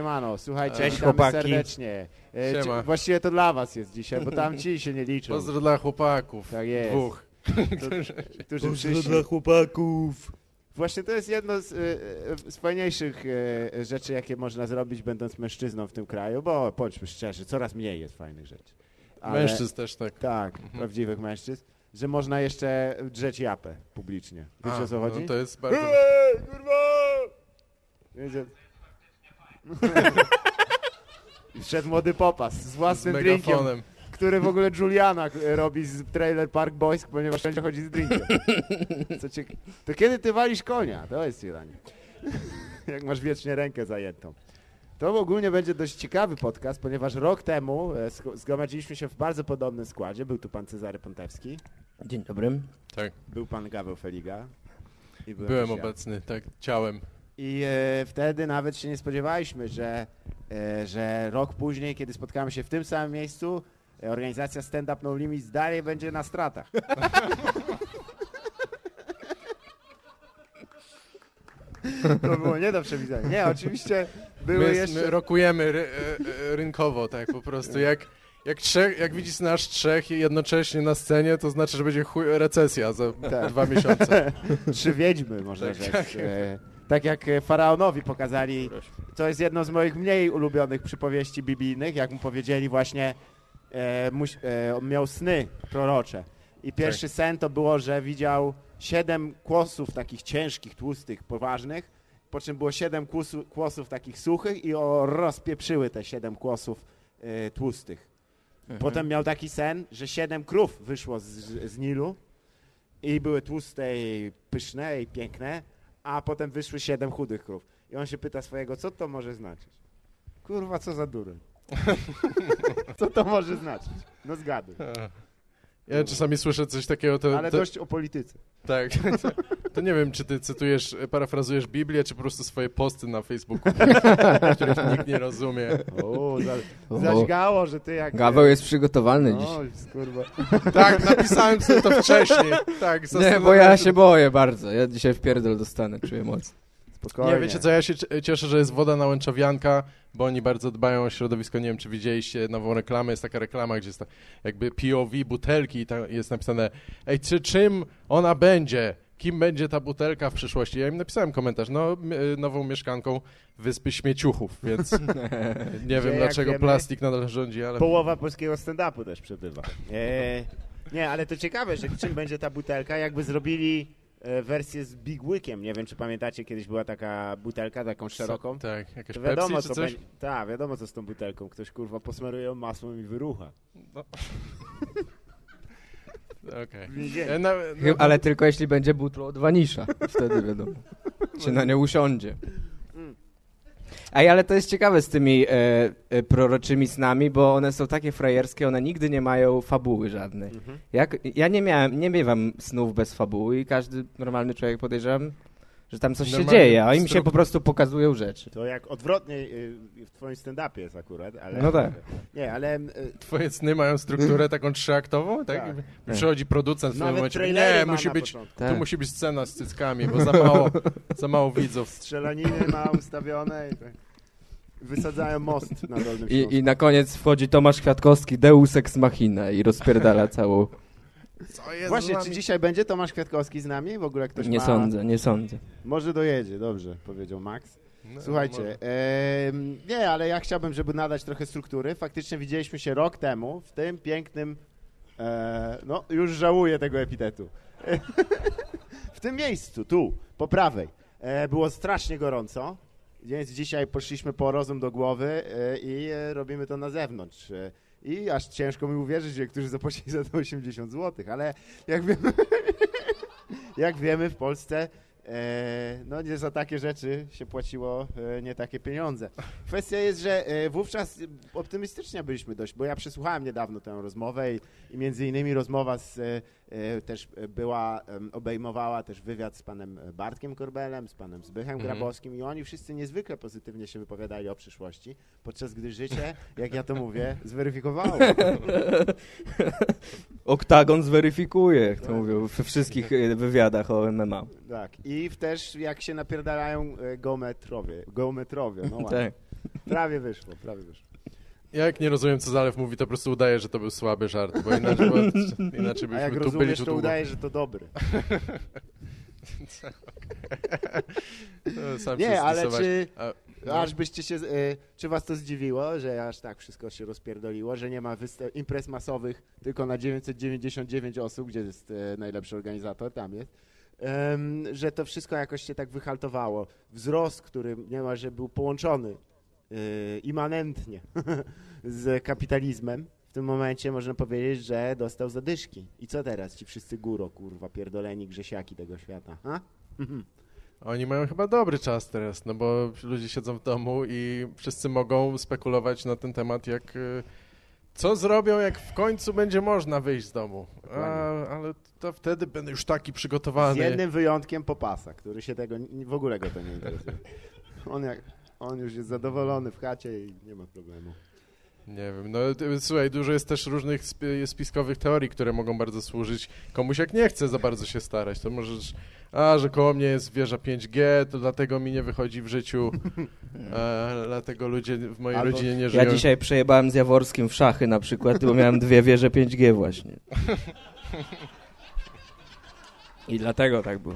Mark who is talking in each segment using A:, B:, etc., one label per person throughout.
A: Siemano, słuchajcie,
B: Cześć,
A: witamy
B: chłopaki.
A: serdecznie. E,
C: Siema.
A: ci- Właściwie to dla was jest dzisiaj, bo tam ci się nie liczą,
C: Pozdro dla chłopaków.
A: Tak jest.
C: Dwóch.
A: którzy przyszli.
B: chłopaków.
A: Właśnie to jest jedno z, e, e, z fajniejszych e, rzeczy, jakie można zrobić, będąc mężczyzną w tym kraju, bo bądźmy szczerzy, coraz mniej jest fajnych rzeczy. Ale-
C: Mężczyzn też tak.
A: Tak, prawdziwych mężczyzn, że można jeszcze drzeć japę publicznie. Wiecie
C: A,
A: o co chodzi?
C: No to jest bardzo...
A: Ej, kurwa! Wiecie? I Wszedł młody popas z
C: Z
A: własnym drinkiem,
C: megafonem.
A: który w ogóle Juliana robi z Trailer Park Boys, ponieważ wszędzie chodzi z drinkiem. Co ciek- to kiedy ty walisz konia? To jest pytanie. Jak masz wiecznie rękę zajętą. To ogólnie będzie dość ciekawy podcast, ponieważ rok temu e, zgromadziliśmy się w bardzo podobnym składzie. Był tu pan Cezary Pontewski,
B: Dzień dobry.
C: Tak,
A: był pan Gaweł Feliga. I byłem ja.
C: obecny, tak, ciałem.
A: I e, wtedy nawet się nie spodziewaliśmy, że, e, że rok później, kiedy spotkamy się w tym samym miejscu, e, organizacja Stand Up No Limits dalej będzie na stratach. To było nie do przewidzenia. Nie, oczywiście były
C: My,
A: jeszcze...
C: my rokujemy ry, e, e, rynkowo, tak po prostu. Jak, jak, trzech, jak widzisz nasz trzech jednocześnie na scenie, to znaczy, że będzie chuj, recesja za
A: Tak.
C: dwa miesiące.
A: Trzy wiedźmy, można
C: Tak,
A: rzec.
C: tak.
A: Tak jak e, Faraonowi pokazali, to jest jedno z moich mniej ulubionych przypowieści biblijnych, jak mu powiedzieli właśnie, e, muś, e, on miał sny prorocze. I pierwszy sen to było, że widział siedem kłosów takich ciężkich, tłustych, poważnych, po czym było siedem kłosu, kłosów takich suchych i o, rozpieprzyły te siedem kłosów e, tłustych. Potem miał taki sen, że siedem krów wyszło z, z Nilu i były tłuste i pyszne i piękne, a potem wyszły siedem chudych krów. I on się pyta swojego, co to może znaczyć? Kurwa, co za dureń. co to może znaczyć? No zgaduj.
C: Ja czasami słyszę coś takiego, to,
A: Ale
C: to,
A: dość o polityce.
C: tak, to, to nie wiem, czy ty cytujesz, parafrazujesz Biblię, czy po prostu swoje posty na Facebooku, których nikt nie rozumie.
A: O, za,
B: O.
A: zaćgało, że ty jak...
B: Gaweł jest przygotowany dziś.
A: O, kurwa.
C: Tak, napisałem sobie to wcześniej. Tak,
B: Nie, bo ja się boję bardzo. Ja dzisiaj w pierdol dostanę, czuję moc.
A: Spokojnie.
C: Nie, wiecie co, ja się cieszę, że jest woda na łęczowianka, bo oni bardzo dbają o środowisko. Nie wiem, czy widzieliście nową reklamę, jest taka reklama, gdzie jest ta, jakby POV butelki i tam jest napisane ej, czy czym ona będzie? Kim będzie ta butelka w przyszłości? Ja im napisałem komentarz, no y, nową mieszkanką Wyspy Śmieciuchów, więc nie wiem dlaczego
A: wiemy,
C: plastik nadal rządzi, ale...
A: Połowa polskiego stand-upu też przebywa. E, nie, ale to ciekawe, że czym będzie ta butelka, jakby zrobili wersję z Big Wickiem. Nie wiem, czy pamiętacie, kiedyś była taka butelka, taką szeroką.
C: Tak, jakaś
A: To
C: Pepsi
A: wiadomo,
C: czy
A: co
C: coś?
A: będzie. Tak, wiadomo, co z tą butelką. Ktoś kurwa posmaruje ją masłem i wyrucha.
C: Okej.
A: W więzieniu.
C: Ja na- na-
B: Ale tylko jeśli będzie butlo od wanisza. Wtedy wiadomo. Się na nie usiądzie. Ej, ale to jest ciekawe z tymi e, e, proroczymi snami, bo one są takie frajerskie, one nigdy nie mają fabuły żadnej.
A: Mhm.
B: Jak, ja nie miałem, nie miewam snów bez fabuły i każdy normalny człowiek podejrzewam, że tam coś się
C: Normalny
B: dzieje, a im się po prostu pokazują rzeczy.
A: To jak odwrotnie y, w twoim stand-upie jest akurat, ale...
B: No tak.
A: Nie, ale... y,
C: Twoje sny mają strukturę taką trzyaktową, tak?
A: Tak.
C: I Przychodzi producent w pewnym
A: Nawet
C: momencie, nie, musi być,
A: początku.
B: Tak.
C: tu musi być scena z cyckami, bo za mało, za mało widzów.
A: Strzelaniny ma ustawione i tak. Wysadzają most na Dolnym.
B: I, I na koniec wchodzi Tomasz Kwiatkowski, Deus Ex Machina i rozpierdala całą...
C: Co jest
A: Właśnie, czy dzisiaj będzie Tomasz Kwiatkowski z nami? W ogóle ktoś
B: Nie
A: ma...
B: sądzę, nie sądzę.
A: Może dojedzie, dobrze, powiedział Max.
C: No, może.
A: Słuchajcie, nie, ale ja chciałbym, żeby nadać trochę struktury. Faktycznie widzieliśmy się rok temu w tym pięknym, e, no już żałuję tego epitetu, w tym miejscu, tu, po prawej. E, było strasznie gorąco, więc dzisiaj poszliśmy po rozum do głowy e, i e, robimy to na zewnątrz. I aż ciężko mi uwierzyć, że niektórzy zapłacili za to 80 zł, ale jak wiemy, jak wiemy w Polsce E, no nie za takie rzeczy się płaciło e, nie takie pieniądze. Kwestia jest, że e, wówczas optymistycznie byliśmy dość, bo ja przesłuchałem niedawno tę rozmowę i, i między innymi rozmowa z, też była, em, obejmowała też wywiad z panem Bartkiem Korbelem, z panem Zbychem
C: Mhm.
A: Grabowskim i oni wszyscy niezwykle pozytywnie się wypowiadali o przyszłości, podczas gdy życie, jak ja to mówię, zweryfikowało.
B: Oktagon zweryfikuje, jak to mówią we wszystkich e, wywiadach o MMA.
A: Tak. I też jak się napierdalają e, geometrowie, geometrowie, no ładnie.
B: Tak.
A: Prawie wyszło, prawie wyszło.
C: Ja jak nie rozumiem, co Zalew mówi, to po prostu udaję, że to był słaby żart, bo inaczej, bo, inaczej
A: A jak
C: byśmy tu byli
A: rozumiesz,
C: tu
A: to
C: długo.
A: udaje, że to dobry.
C: No, Sam się
A: Nie, ale czy,
C: A, no.
A: aż byście się, y, czy was to zdziwiło, że aż tak wszystko się rozpierdoliło, że nie ma wysta- imprez masowych tylko na 999 osób, gdzie jest e, najlepszy organizator, tam jest, że to wszystko jakoś się tak wyhaltowało. Wzrost, który niemalże był połączony y, immanentnie z kapitalizmem, w tym momencie można powiedzieć, że dostał zadyszki. I co teraz? Ci wszyscy góro, kurwa, pierdoleni grzesiaki tego świata, ha?
C: Oni mają chyba dobry czas teraz, no bo ludzie siedzą w domu i wszyscy mogą spekulować na ten temat, jak y, co zrobią, jak w końcu będzie można wyjść z domu. A, ale to wtedy będę już taki
A: Z
C: przygotowany.
A: jednym wyjątkiem Popasa, który się tego, w ogóle go to nie interesuje. On, jak, on już jest zadowolony w chacie i nie ma problemu.
C: Nie wiem, no słuchaj, dużo jest też różnych sp- spiskowych teorii, które mogą bardzo służyć komuś, jak nie chce za bardzo się starać, to możesz, a, że koło mnie jest wieża 5G, to dlatego mi nie wychodzi w życiu, a, dlatego ludzie w mojej
A: Albo-
C: rodzinie nie żyją.
B: Ja dzisiaj przejebałem z Jaworskim w szachy na przykład, bo miałem dwie wieże 5G właśnie. I dlatego tak było.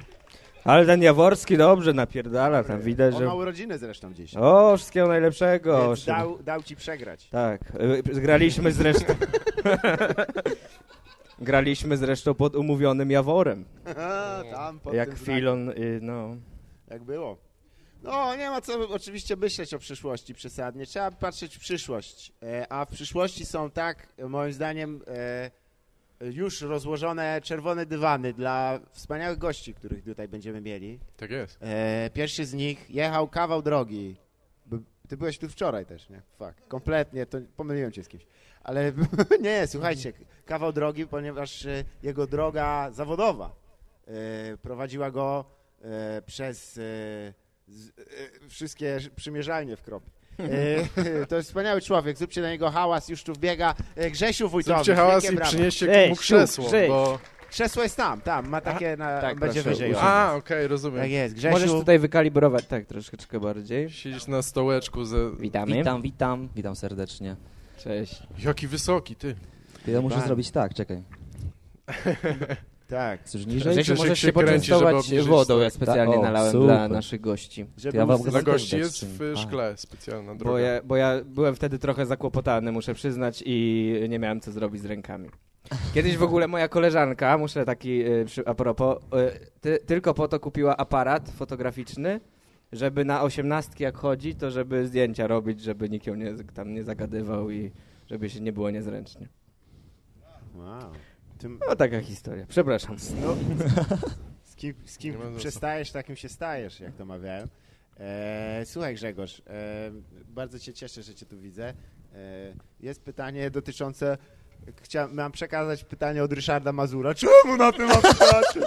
B: Ale ten Jaworski dobrze napierdala, tam widać,
A: On ma urodziny zresztą dziś.
B: O, wszystkiego najlepszego.
A: Więc dał, dał ci przegrać.
B: Tak, y, graliśmy zresztą... graliśmy zresztą pod umówionym Jaworem.
A: Tam pod
B: Jak
A: tym.
B: Filon, y, no...
A: Jak było. No, nie ma co oczywiście myśleć o przyszłości przesadnie. Trzeba patrzeć w przyszłość. E, a w przyszłości są tak, moim zdaniem, e, już rozłożone czerwone dywany dla wspaniałych gości, których tutaj będziemy mieli.
C: Tak jest.
A: E, pierwszy z nich jechał kawał drogi. Ty byłeś tu wczoraj też, nie? Fakt. Kompletnie, to pomyliłem cię z kimś. Ale nie, słuchajcie, kawał drogi, ponieważ e, jego droga zawodowa e, prowadziła go e, przez e, z, e, wszystkie przymierzalnie w kropie. E, to jest wspaniały człowiek, zróbcie na niego hałas, już tu wbiega e, Grzesiu Wójtowicz.
C: Zróbcie hałas i
A: brawa.
C: przynieście
B: Ej,
C: mu krzesło,
B: Grześ.
C: bo...
A: Krzesło jest tam, tam, ma takie, na,
B: tak,
A: będzie
B: proszę,
A: wyżej.
C: A, okej, rozumiem.
A: Tak jest, Grzesiu.
B: Możesz tutaj wykalibrować, tak, troszeczkę bardziej.
C: Siedzisz na stołeczku ze...
B: Witamy.
D: Witam, witam, witam serdecznie.
B: Cześć.
C: Jaki wysoki, ty.
D: Ty ja muszę
A: Pan.
D: zrobić tak, czekaj.
A: Tak.
D: Chcesz niżej?
B: Możesz
C: się
B: się poczęstować wodą, ja specjalnie
D: Tak, o,
B: nalałem
D: super.
B: dla naszych gości.
A: Żeby
D: Ja wam
C: Dla gości jest w
D: A.
C: szkle specjalna droga.
B: Bo ja, bo ja byłem wtedy trochę zakłopotany, muszę przyznać, i nie miałem co zrobić z rękami. Kiedyś w ogóle moja koleżanka, muszę taki y, przy, a propos, y, ty, tylko po to kupiła aparat fotograficzny, żeby na osiemnastki jak chodzi, to żeby zdjęcia robić, żeby nikt ją nie, tam nie zagadywał i żeby się nie było niezręcznie.
A: Wow. Tym,
B: No taka historia. Przepraszam.
A: no, z kim, z kim przestajesz, takim się stajesz, jak to mawiają. E, słuchaj Grzegorz, e, bardzo cię cieszę, że cię tu widzę. E, jest pytanie dotyczące, chciałem, mam przekazać pytanie od Ryszarda Mazura. Czemu na tym aparacie?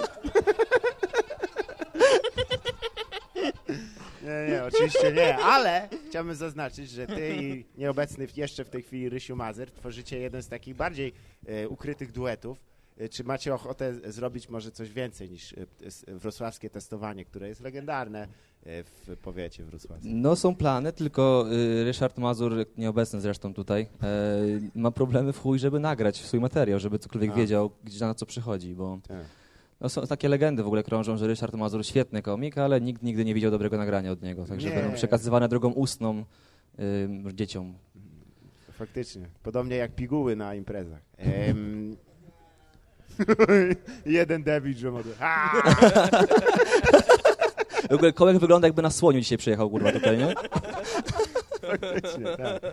A: Nie, nie, oczywiście nie, ale chciałbym zaznaczyć, że ty i nieobecny jeszcze w tej chwili Rysiu Mazer tworzycie jeden z takich bardziej e, ukrytych duetów. E, Czy macie ochotę zrobić może coś więcej niż s- wrocławskie testowanie, które jest legendarne e, w powiecie wrocławskim?
D: No są plany, tylko y, Ryszard Mazur, nieobecny zresztą tutaj, e, ma problemy w chuj, żeby nagrać swój materiał, żeby cokolwiek
A: A.
D: wiedział, gdzie na co przychodzi, bo
A: Tak.
D: no, są takie legendy w ogóle krążą, że Ryszard Mazur świetny komik, ale nikt nigdy nie widział dobrego nagrania od niego, także
A: Nie.
D: będą przekazywane drogą ustną y, dzieciom.
A: Faktycznie. Podobnie jak piguły na imprezach. Em... Jeden debil, że mogę.
D: W ogóle kołek wygląda jakby na słoniu dzisiaj przyjechał, kurwa, tutaj, nie?
A: Faktycznie, tak. tak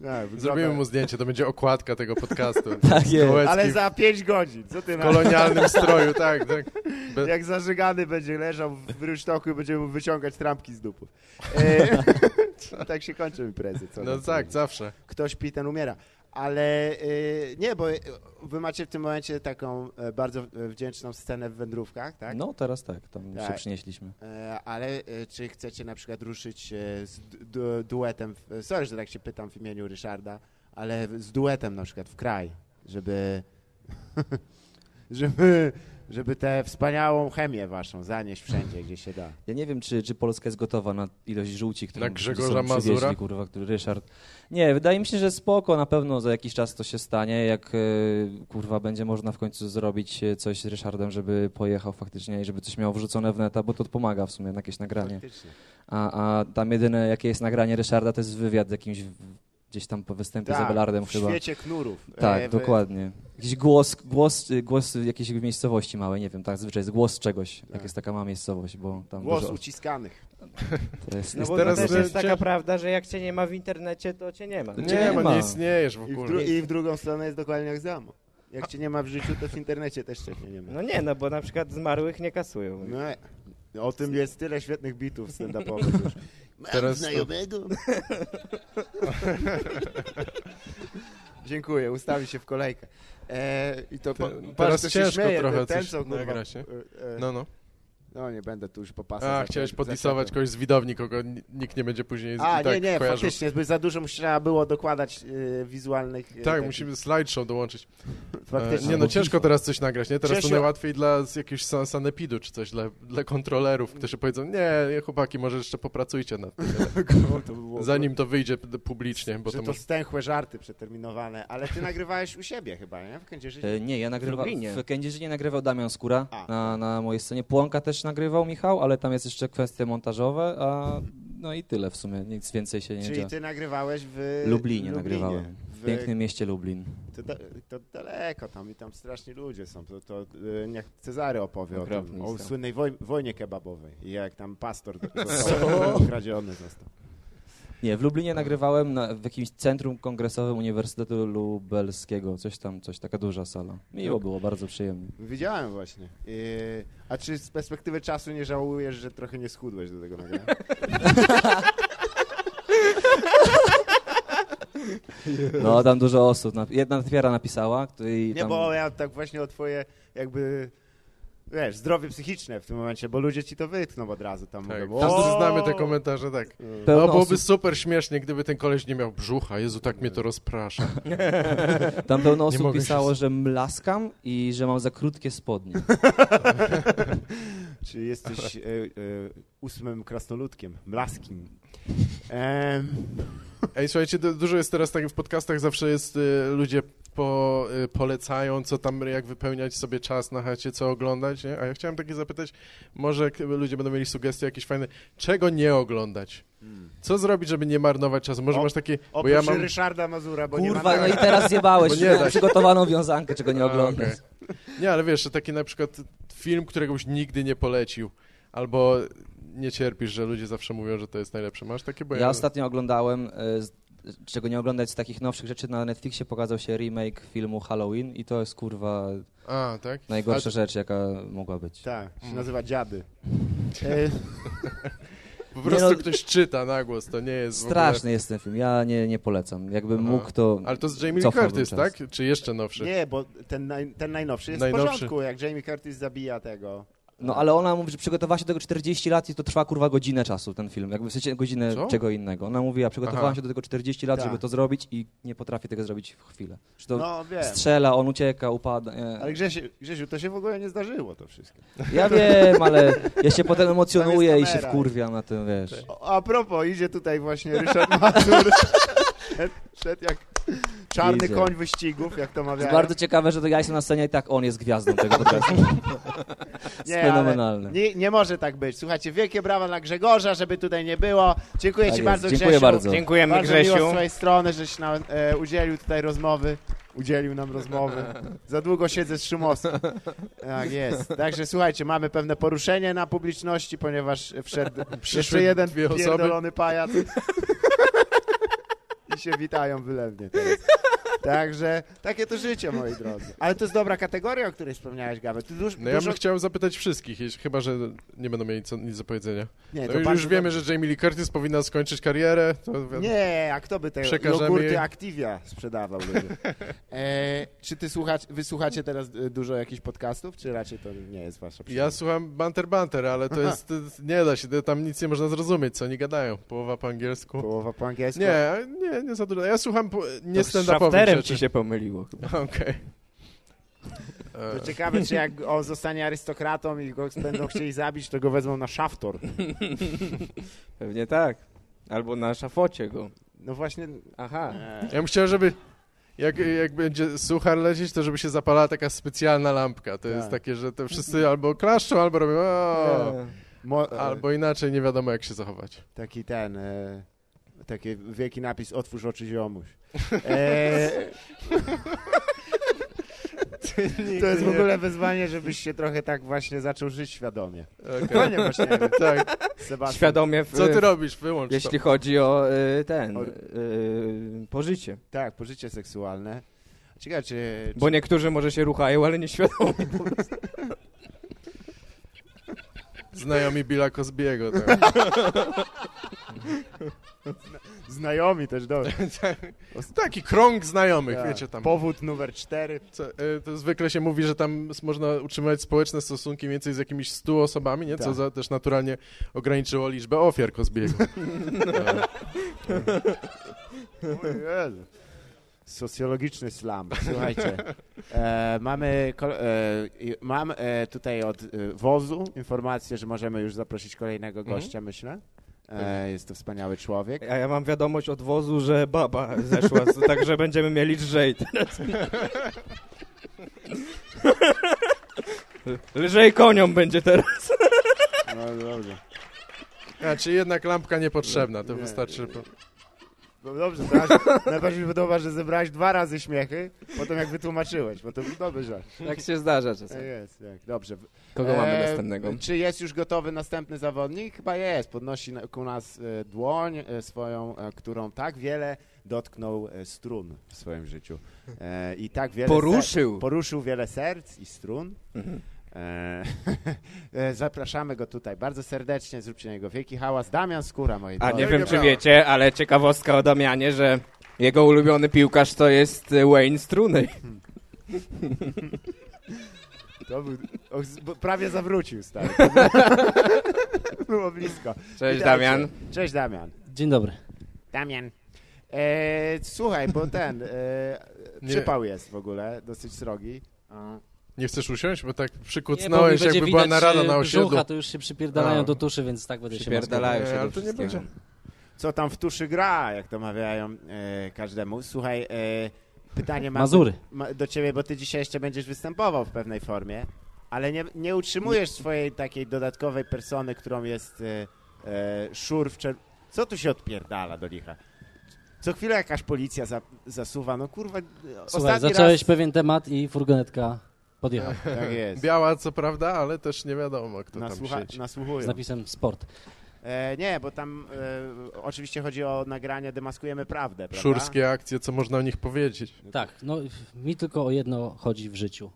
A: wygląda-
C: Zrobimy mu zdjęcie, to będzie okładka tego podcastu.
D: Tak jest.
C: Kołecki
A: Ale za 5 godzin. Co ty
C: w
A: na...
C: kolonialnym stroju, tak, tak. Be-
A: Jak zażygany będzie leżał w rynsztoku i będziemy mu wyciągać trampki z dupów. E... tak się kończą imprezy. Co
C: No tak,
A: powiedzieć.
C: zawsze.
A: Kto śpi, ten umiera. Ale y, nie, bo y, wy macie w tym momencie taką e, bardzo e, wdzięczną scenę w wędrówkach, tak?
D: No teraz tak, tam
A: Tak.
D: się przynieśliśmy.
A: E, ale czy chcecie na przykład ruszyć z du duetem, w, sorry, że tak się pytam w imieniu Ryszarda, ale z duetem na przykład w kraj, żeby żeby, żeby tę wspaniałą chemię waszą zanieść wszędzie, gdzie się da.
D: Ja nie wiem, czy, czy Polska jest gotowa na ilość żółci, którą
C: Na Grzegorza Mazura?
D: kurwa, który Ryszard. Nie, wydaje mi się, że spoko, na pewno za jakiś czas to się stanie, jak e, kurwa będzie można w końcu zrobić e, coś z Ryszardem, żeby pojechał faktycznie i żeby coś miał wrzucone w neta, bo to pomaga w sumie na jakieś nagranie.
A: Faktycznie.
D: A, a tam jedyne jakie jest nagranie Ryszarda to jest wywiad z jakimś gdzieś tam po występie z
A: Tak,
D: Abelardem
A: w
D: chyba.
A: świecie knurów.
D: Tak,
A: E,
D: dokładnie. Jakiś głos, głos, głos jakiejś miejscowości małej, nie wiem, tak zazwyczaj jest głos czegoś, jak
A: Tak.
D: jest taka mała miejscowość, bo tam
A: Głos
D: dużo,
A: uciskanych.
D: to jest,
B: No
C: Jest
B: bo
C: teraz
B: to też jest taka prawda, że jak cię nie ma w internecie, to cię nie ma.
C: Nie,
D: nie
C: no
D: ma.
C: nie istniejesz w
A: I w,
C: ogóle.
A: dru- I w drugą stronę jest dokładnie jak samo. Jak cię nie ma w życiu, to w internecie też cię nie ma.
B: No nie, no bo na przykład zmarłych nie kasują.
A: No, o tym jest tyle świetnych bitów stand-upowych już. Mam
C: Teraz
A: znajomego. Dziękuję, ustawi się w kolejkę. E, I to po,
C: Te-
A: patrz,
C: teraz
A: się
C: ciężko
A: śmieje,
C: trochę
A: ten, ten,
C: coś
A: co, kurwa,
C: nagrać, nie?
A: e, e,
C: No, no.
A: No nie będę tu już po pasach.
C: A, chciałeś podlisować kogoś z widowni, kogo ni- nikt nie będzie później
A: A,
C: tak
A: nie, nie,
C: kojarzył.
A: faktycznie, by za dużo mu trzeba było dokładać e, wizualnych... e,
C: Tak,
A: takich-
C: musimy slideshow dołączyć.
A: Faktycznie.
C: E, nie no, ciężko teraz coś nagrać, nie? Teraz to najłatwiej dla jakiegoś sa- sanepidu czy coś, dla, dla kontrolerów, którzy powiedzą, nie, chłopaki, może jeszcze popracujcie nad tym, zanim to wyjdzie publicznie, bo
A: że
C: to
A: to
C: może...
A: stęchłe żarty przeterminowane, ale ty nagrywałeś u siebie chyba, nie? W Kędzierzynie?
D: E, Nie, ja nagrywałem.
B: Lublinie.
D: W Kędzierzynie nagrywał Damian Skóra
A: A.
D: na, na mojej scenie. Płonka też nagrywał Michał, ale tam jest jeszcze kwestie montażowe, a no i tyle w sumie. Nic więcej się nie
A: Czyli
D: dzieje.
A: ty nagrywałeś w
D: Lublinie nagrywałem.
A: W
D: pięknym mieście Lublin.
A: To, da, to daleko tam i tam straszni ludzie są. To, to e, niech Cezary opowie o, tym, o słynnej woj, wojnie kebabowej i jak tam pastor został ukradziony został.
D: Nie, w Lublinie nagrywałem na, w jakimś centrum kongresowym Uniwersytetu Lubelskiego. Coś tam, coś, taka duża sala. Miło było, bardzo przyjemnie.
A: Widziałem właśnie. A czy z perspektywy czasu nie żałujesz, że trochę nie schudłeś do tego nagrania?
D: No, tam dużo osób. Na- Jedna twiera napisała, której
A: Nie,
D: tam...
A: bo ja tak właśnie o twoje jakby... Wiesz, zdrowie psychiczne w tym momencie, bo ludzie ci to wytkną od razu tam.
C: Tak,
A: mówią,
C: wszyscy znamy te komentarze, tak.
D: Pełno
C: No byłoby
D: osób-
C: super śmiesznie, gdyby ten koleś nie miał brzucha. Jezu, tak mnie to rozprasza.
D: Tam pełno osób
C: się
D: pisało,
C: z-
D: że mlaskam i że mam za krótkie spodnie.
A: Czy jesteś e, e, ósmym krasnoludkiem, mlaskim. Em,
C: Ej, słuchajcie, du- dużo jest teraz tak w podcastach, zawsze jest, y, ludzie po, y, polecają, co tam, jak wypełniać sobie czas na chacie, co oglądać, nie? A ja chciałem takie zapytać, może ludzie będą mieli sugestie jakieś fajne, czego nie oglądać? Co zrobić, żeby nie marnować czasu? Może
A: O-
C: masz takie, bo ja mam...
A: Ryszarda Mazura, bo nie
D: Kurwa,
A: ma...
D: no i teraz zjebałeś
C: Bo nie
D: przygotowaną wiązankę, czego nie oglądasz.
C: okej. Nie, ale wiesz, że taki na przykład film, którego byś nigdy nie polecił, albo nie cierpisz, że ludzie zawsze mówią, że to jest najlepsze. Masz takie? Bo
D: Ja ostatnio oglądałem, e, czego nie oglądać z takich nowszych rzeczy, na Netflixie pokazał się remake filmu Halloween i to jest kurwa
C: A, tak?
D: najgorsza rzecz, jaka mogła być.
A: Tak, się
C: Mm.
A: nazywa Dziady.
C: Po
D: Nie
C: prostu
D: no-
C: ktoś czyta na głos, to nie jest w ogóle...
D: Straszny jest ten film, ja nie, nie polecam. Jakbym
C: Aha.
D: mógł, to...
C: Ale to z Jamie Lee Curtis, tak? Czy jeszcze nowszy?
A: nie, bo ten, naj, ten najnowszy jest
C: Najnowszy.
A: w porządku, jak Jamie Curtis zabija tego.
D: No ale ona mówi, że przygotowała się do tego 40 lat i to trwa kurwa godzinę czasu ten film. Jakby w sensie godzinę
C: Co?
D: czego innego. Ona mówi, ja przygotowałam
C: Aha.
D: się do tego 40 lat,
A: Tak.
D: żeby to zrobić i nie potrafię tego zrobić w chwilę. Że to
A: No wiem.
D: strzela, on ucieka, upada. Nie.
A: Ale Grzesiu, Grzesiu, to się w ogóle nie zdarzyło to wszystko.
D: Ja wiem, ale ja się potem emocjonuję i się wkurwiam na tym, wiesz.
A: A propos, idzie tutaj właśnie Ryszard Mazur. szedł, szedł jak czarny
D: Idzie.
A: koń wyścigów, jak to
D: To
A: mawiają.
D: jest bardzo ciekawe, że to ja jestem na scenie i tak on jest gwiazdą tego podcastu.
A: Nie,
D: fenomenalne.
A: Nie, nie może tak być. Słuchajcie, wielkie brawa dla Grzegorza, żeby tutaj nie było. Dziękuję
D: Tak
A: Ci
D: jest.
A: bardzo,
D: Dziękuję
A: Grzesiu.
D: bardzo.
B: Dziękujemy
A: Bardzo miło z
B: Grzesiu.
A: Twojej strony, żeś nam e, udzielił tutaj rozmowy. Udzielił nam rozmowy. Za długo siedzę z Szumowskim. Tak jest. Także słuchajcie, mamy pewne poruszenie na publiczności, ponieważ wszedł
C: Przyszły
A: jeszcze jeden
C: dwie osoby.
A: pierdolony pajac. Się witają wylewnie teraz. Także takie to życie, moi drodzy. Ale to jest dobra kategoria, o której wspomniałeś. Tu duż,
C: No ja
A: dużo...
C: bym chciał zapytać wszystkich, jeśli- chyba, że nie będą mieli co, nic do powiedzenia.
A: Nie,
C: No
A: to
C: już, już wiemy,
A: dobrze.
C: że Jamie Lee Curtis powinna skończyć karierę. To.
A: Nie, a kto by te jogurty
C: jej-
A: Activia sprzedawał? E, czy ty słuchasz, wy słuchacie teraz e, dużo jakichś podcastów, czy raczej to nie jest wasza
C: Ja
A: przyjemność?
C: słucham Banter Banter, ale to jest, to jest- nie da się, tam nic nie można zrozumieć, co oni gadają. Połowa po angielsku.
A: Połowa po angielsku?
C: Nie, nie, nie za dużo. Ja słucham po, nie stand-upowych rzeczy.
B: ci się pomyliło. chyba.
C: Okej. E,
A: To ciekawe, czy jak on zostanie arystokratą i go będą chcieli zabić, to go wezmą na szaftor.
B: Pewnie tak. Albo na szafocie go.
A: No właśnie...
B: Aha.
A: E,
C: Ja bym chciał, żeby jak, jak będzie suchar lecieć, to żeby się zapalała taka specjalna lampka. To jest
A: Tak.
C: takie, że to wszyscy albo klaszczą, albo robią o,
B: E,
A: mo, e,
C: albo inaczej nie wiadomo jak się zachować.
A: Taki ten... E, taki wielki napis Otwórz oczy ziomuś. E, to jest w ogóle wyzwanie, żebyś się trochę tak właśnie zaczął żyć świadomie. To nie właśnie,
C: Tak.
A: Sebastian.
B: Świadomie, w,
C: Co ty robisz? Wyłącz
B: jeśli
C: to.
B: chodzi o y, ten,
A: O-
B: y, pożycie.
A: Tak, pożycie seksualne. Ciekawe, czy...
B: Bo niektórzy może się ruchają, ale nieświadomie.
C: Znajomi Billa Cosbiego. Tak.
A: Znajomi też, dobrze.
C: Taki krąg znajomych,
A: Tak.
C: wiecie tam.
A: Powód numer cztery.
C: Co, e, to zwykle się mówi, że tam można utrzymywać społeczne stosunki mniej więcej z jakimiś 100 osobami, nie? Co
A: Tak.
C: za, też naturalnie ograniczyło liczbę ofiar Cosbiego.
A: O Jezu. Socjologiczny slam. Słuchajcie, e, mamy, e, mam e, tutaj od e, wozu informację, że możemy już zaprosić kolejnego
C: Mhm.
A: gościa, myślę. E, jest to wspaniały człowiek.
B: A ja mam wiadomość od wozu, że baba zeszła, także będziemy mieli lżej teraz. Lżej koniom będzie teraz.
A: No dobrze.
C: A, czy jednak lampka niepotrzebna, to
A: Nie.
C: wystarczy. że-
A: No dobrze, teraz najbardziej mi podoba, że zebrałeś dwa razy śmiechy, potem jak wytłumaczyłeś, bo to był dobry żart.
B: Tak się zdarza
A: Tak
B: czasem.
A: jest, tak. Dobrze.
B: Kogo mamy
A: E,
B: następnego?
A: Czy jest już gotowy następny zawodnik? Chyba jest. Podnosi na- ku nas e, dłoń e, swoją, e, którą tak wiele dotknął strun w swoim życiu. E, I tak wiele
B: Poruszył.
A: Ser- poruszył wiele serc i strun.
B: Mhm.
A: Zapraszamy go tutaj bardzo serdecznie, zróbcie na niego wielki hałas. Damian Skóra, moi
B: A
A: drodzy.
B: nie
C: Wielkie
B: wiem, czy wiecie, ale ciekawostka o Damianie, że jego ulubiony piłkarz to jest Wayne Strunej.
A: To był, prawie zawrócił, stary. Było blisko.
B: Cześć
A: Witajcie.
B: Damian.
A: Cześć, Damian.
E: Dzień dobry.
A: Damian. E, słuchaj, bo ten e,
C: Nie.
A: przypał jest w ogóle, dosyć srogi. A,
C: Nie chcesz usiąść? Bo tak przykucnąłeś, jakby była
E: widać,
C: narada
E: e,
C: na osiedlu.
E: brzucha, to już się przypierdalają
C: A.
E: do tuszy, więc tak będę się
B: Przypierdalają się
C: Nie, ale to nie będzie.
A: Co tam w tuszy gra, jak to mawiają e, każdemu. Słuchaj, e, pytanie mam
E: Mazury.
A: ma, do ciebie, bo ty dzisiaj jeszcze będziesz występował w pewnej formie, ale nie, nie utrzymujesz swojej takiej dodatkowej persony, którą jest e, e, szur w czer... Co tu się odpierdala do licha? Co chwilę jakaś policja za, zasuwa, no kurwa,
E: Słuchaj,
A: ostatni
E: zacząłeś
A: raz...
E: pewien temat i furgonetka podjechała
A: Tak jest.
C: Biała, co prawda, ale też nie wiadomo, kto tam
A: Nasłucha,
C: siedzi.
A: nasłuchują.
E: z napisem sport.
A: E, nie, bo tam e, oczywiście chodzi o nagranie Demaskujemy Prawdę, prawda?
C: Szurskie akcje, co można o nich powiedzieć.
E: Tak, no mi tylko o jedno chodzi w życiu.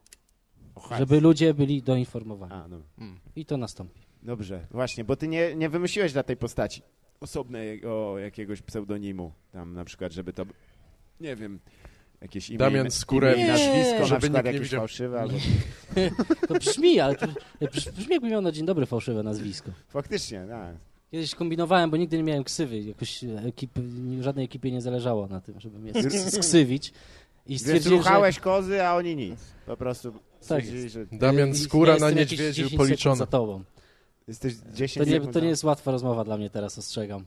E: Żeby ludzie byli doinformowani.
A: A, no,
C: Mm.
E: I to nastąpi.
A: dobrze, właśnie, bo ty nie, nie wymyśliłeś dla tej postaci osobnego jakiegoś pseudonimu, tam na przykład, żeby to, nie wiem, jakieś imię,
C: Damian
A: imię,
C: Skórę.
A: imię i nazwisko,
E: Nie.
A: na
C: Żeby
A: przykład jakieś
C: widział.
A: fałszywe, albo...
E: To brzmi, ale to, brzmi jakby miał na dzień dobry fałszywe nazwisko.
A: Faktycznie, tak.
E: Kiedyś kombinowałem, bo nigdy nie miałem ksywy. Jakoś ekipy, żadnej ekipie nie zależało na tym, żeby mnie sk- sksywić. I
A: Wiesz,
E: stwierdzili, że...
A: kozy, a oni nic. Po prostu
E: jest.
A: że
C: Damian Skóra
E: ja
C: na niedźwiedziu
E: 10 sekund
C: policzony.
E: za tobą.
A: jesteś 10
E: To nie, to nie jest łatwa rozmowa dla mnie teraz, ostrzegam.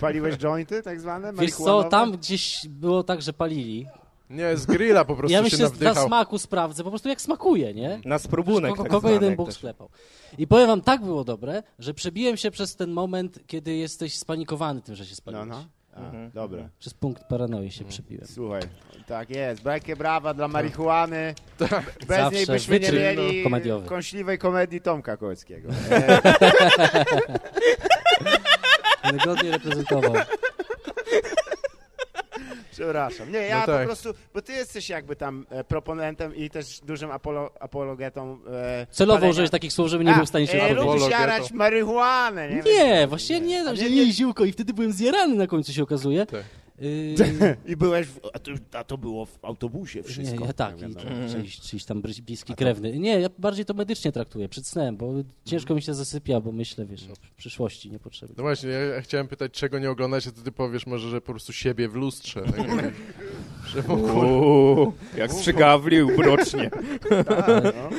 A: Paliłeś jointy tak zwane?
E: Wiesz co, tam gdzieś było tak, że palili.
C: Nie, z grilla po prostu
E: Ja
C: się
E: myślę, dla
C: nawdychał.
E: smaku sprawdzę, po prostu jak smakuje, nie?
B: Na spróbunek.
E: Kogo,
B: tak
E: kogo
B: zwany,
E: jeden Bóg
B: się-
E: sklepał. I powiem wam, tak było dobre, że przebiłem się przez ten moment, kiedy jesteś spanikowany tym, że się
A: No,
E: spaliłeś.
A: no. A,
B: Mhm.
A: Dobra.
E: Przez punkt paranoi się przebiłem.
A: Słuchaj, tak jest. Wielkie brawa dla marihuany. Bez
E: Zawsze
A: niej byśmy nie mieli
E: komediowy.
A: kąśliwej komedii Tomka Kołeckiego. E,
E: Będę godnie reprezentował.
A: Przepraszam. Nie, ja
C: No tak.
A: po prostu, bo ty jesteś jakby tam e, proponentem i też dużym apolo, apologetą. E,
E: Celowo
A: palenia-
E: użyłeś takich słów, żeby nie
A: A,
E: był w stanie się
A: e, lubisz jarać marihuanę, nie?
E: Nie, właśnie nie,
A: A
E: tam się
A: nie,
E: nie
A: nie.
E: ziółko i wtedy byłem zjarany na końcu się okazuje.
C: Tak.
E: Yy,
A: I byłeś, w, a, to, a to było w autobusie wszystko.
E: Nie, ja tak, i czyjś, czyjś tam bliski krewny. Nie, ja bardziej to medycznie traktuję, przed snem, bo ciężko mi się zasypia, bo myślę, wiesz, o przyszłości niepotrzebnie.
C: No właśnie, ja ja chciałem pytać, czego nie oglądacie, to ty powiesz może, że po prostu siebie w lustrze. Tak? Że w ogóle...
B: Uuu, jak sprzygawlił mrocznie.
A: Tak, no.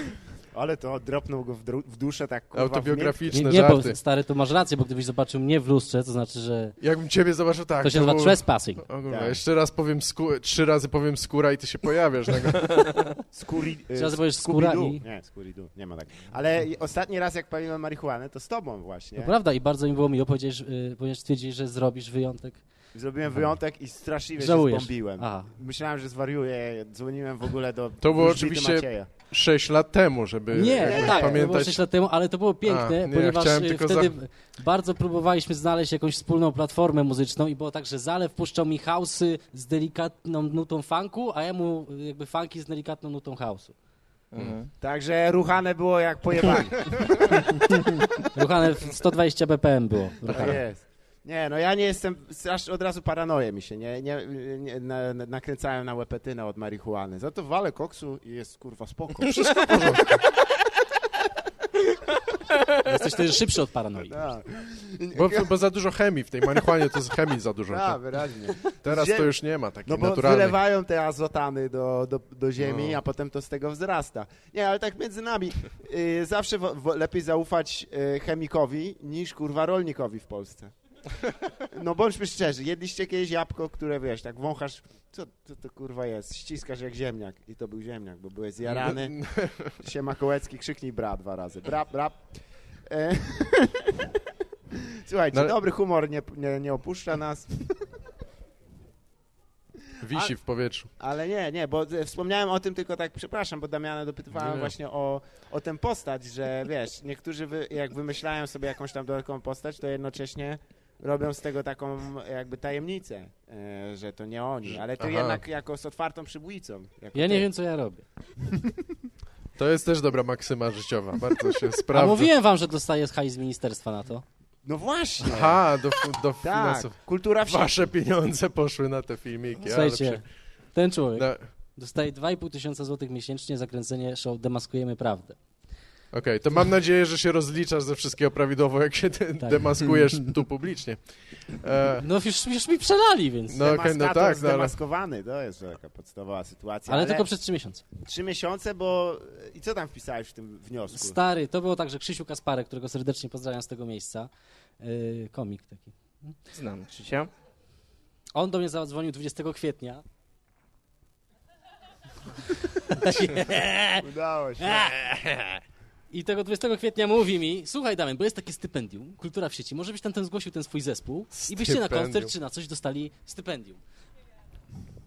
A: Ale to dropnął go w, dru- w duszę tak kurwa,
C: Autobiograficzne
E: Nie, nie bo
C: żarty.
E: stary, to masz rację, bo gdybyś zobaczył mnie w lustrze, to znaczy, że
C: Jakbym ciebie zobaczył, tak.
E: to się nazywa
C: było-
E: trespassing.
C: O kurwa,
A: Tak.
C: Jeszcze raz powiem, sku... trzy razy powiem skóra i ty się pojawiasz. Nagle.
A: Skuri,
E: Trzy razy powiesz
A: Scooby-Doo.
E: skóra i-
A: Nie, Scooby-Doo, nie ma tak. Ale ostatni raz jak paliłem marihuanę, to z tobą właśnie.
E: To prawda i bardzo mi było miło, powiedzieć, y, ponieważ stwierdzić, że zrobisz wyjątek.
A: Zrobiłem wyjątek i straszliwie
E: Żałujesz.
A: się zbombiłem.
E: Aha.
A: Myślałem, że zwariuję, dzwoniłem w ogóle do
C: To było oczywiście
A: Macieja.
C: Sześć lat temu, żeby
E: Nie,
C: jakby
E: tak, to było
C: pamiętać.
E: 6 lat temu, ale to było piękne,
C: A, nie,
E: ponieważ
C: chciałem
E: y,
C: tylko
E: wtedy bardzo próbowaliśmy znaleźć jakąś wspólną platformę muzyczną i było tak, że Zalew puszczał mi house'y z delikatną nutą funku, a ja mu y, jakby funki z delikatną nutą house'u.
A: Także ruchane było jak pojebanie.
E: Ruchane w 120 BPM było.
A: Tak
E: Ruchane.
A: jest. Nie, no ja nie jestem, strasznie od razu paranoję mi się, nie, nie, nie na, na, nakręcałem na łepetynę od marihuany. Za to walę koksu i jest kurwa spoko.
E: Jesteś wtedy szybszy od paranoi.
A: Tak,
C: Bo, bo za dużo chemii w tej marihuanie, to jest chemii za dużo.
A: tak, wyraźnie.
C: Teraz
A: Ziem-
C: to już nie ma takiej
A: No bo
C: naturalnej.
A: wylewają te azotany do, do, do ziemi,
C: No.
A: a potem to z tego wzrasta. Nie, ale tak między nami, y, zawsze wo, wo, lepiej zaufać y, chemikowi niż kurwa rolnikowi w Polsce. No bądźmy szczerzy, jedliście kiedyś jabłko, które wiesz, tak wąchasz, co to, to kurwa jest, ściskasz jak ziemniak i to był ziemniak, bo byłeś zjarany. Siema Kołecki, krzyknij bra dwa razy. Bra, bra. E, Słuchajcie,
C: No
A: dobry humor nie, nie, nie opuszcza nas.
C: Wisi w powietrzu.
A: Ale nie, nie, bo e, wspomniałem o tym tylko tak, przepraszam, bo Damiana dopytywałem
C: nie.
A: właśnie o, o tę postać, że wiesz, niektórzy wy, jak wymyślają sobie jakąś tam dodatkową postać, to jednocześnie robią z tego taką jakby tajemnicę, e, że to nie oni, ale ty
C: Aha.
A: jednak jako z otwartą przybójcą.
E: Ja
A: ty.
E: nie wiem, co ja robię.
C: To jest też dobra maksyma życiowa, bardzo się
E: A
C: sprawdza.
E: mówiłem wam, że dostaję hajs z ministerstwa na to.
A: No właśnie.
C: Aha, do, do
A: tak,
C: finansów.
A: kultura wsi.
C: Wasze pieniądze poszły na te filmiki. ale
E: Słuchajcie,
C: przy-
E: ten człowiek
C: No,
E: dostaje 2,5 tysiąca złotych miesięcznie za kręcenie show Demaskujemy Prawdę.
C: Okej, to mam nadzieję, że się rozliczasz ze wszystkiego prawidłowo, jak się de-
E: Tak.
C: demaskujesz tu publicznie. E,
E: No już, już mi przelali, więc...
C: no, okej, no tak, no, ale,
A: zdemaskowany, to jest taka podstawowa sytuacja.
E: Ale tylko przez 3 miesiące.
A: Trzy miesiące, bo... I co tam wpisałeś w tym wniosku?
E: Stary, to było tak, że Krzysiu Kasparek, którego serdecznie pozdrawiam z tego miejsca, yy, komik taki.
B: Znam Krzysia.
E: On do mnie zadzwonił 20 kwietnia.
A: Udało się.
E: I tego 20 kwietnia mówi mi, słuchaj Damian, bo jest takie stypendium, Kultura w sieci, może byś tam ten zgłosił ten swój zespół i byście na koncert czy na coś dostali stypendium.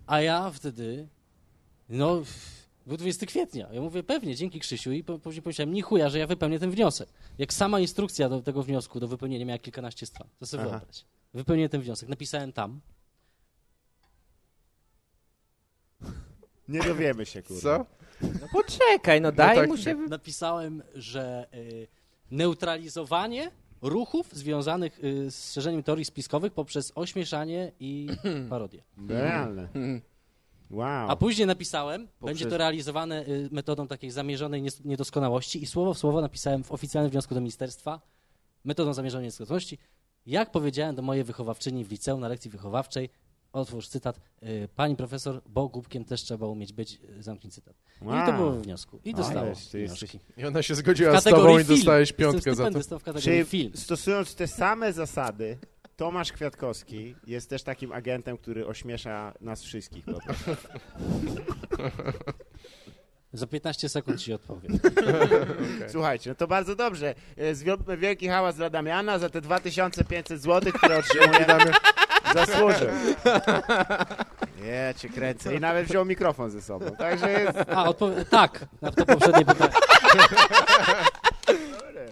E: A ja wtedy, no, był 20 kwietnia. Ja mówię, pewnie, dzięki Krzysiu i po- później pomyślałem, ni chuja, że ja wypełnię ten wniosek. Jak sama instrukcja do tego wniosku, do wypełnienia miała kilkanaście stron, to sobie
A: Aha.
E: wyobraź. Wypełniłem ten wniosek, napisałem tam,
A: Nie dowiemy się, kurwa.
C: co?
B: No poczekaj, no daj
C: tak,
B: mu się...
E: napisałem, że y, neutralizowanie ruchów związanych y, z szerzeniem teorii spiskowych poprzez ośmieszanie i parodię.
A: Realne. Wow.
E: A później napisałem,
A: Poprzez-
E: będzie to realizowane y, metodą takiej zamierzonej niedoskonałości i słowo w słowo napisałem w oficjalnym wniosku do ministerstwa metodą zamierzonej niedoskonałości, jak powiedziałem do mojej wychowawczyni w liceum na lekcji wychowawczej, otwórz cytat, y, pani profesor, bo głupkiem też trzeba umieć być, y, zamknij cytat.
A: wow.
E: I to było we wniosku. I
A: jesteś-
E: wnioski.
C: I ona się zgodziła z tobą i
E: film.
C: dostałeś piątkę za to.
E: w kategorii film.
A: stosując te same zasady, Tomasz Kwiatkowski jest też takim agentem, który ośmiesza nas wszystkich.
E: Za 15 sekund ci odpowiem.
A: Słuchajcie, no to bardzo dobrze. E, Zróbmy wielki hałas dla Damiana za te 2500 zł, które otrzymuje. Zasłużył. Nie, cię kręcę. I nawet wziął mikrofon ze sobą. Także jest...
E: A, odpowiem, tak, na to poprzednie pytanie.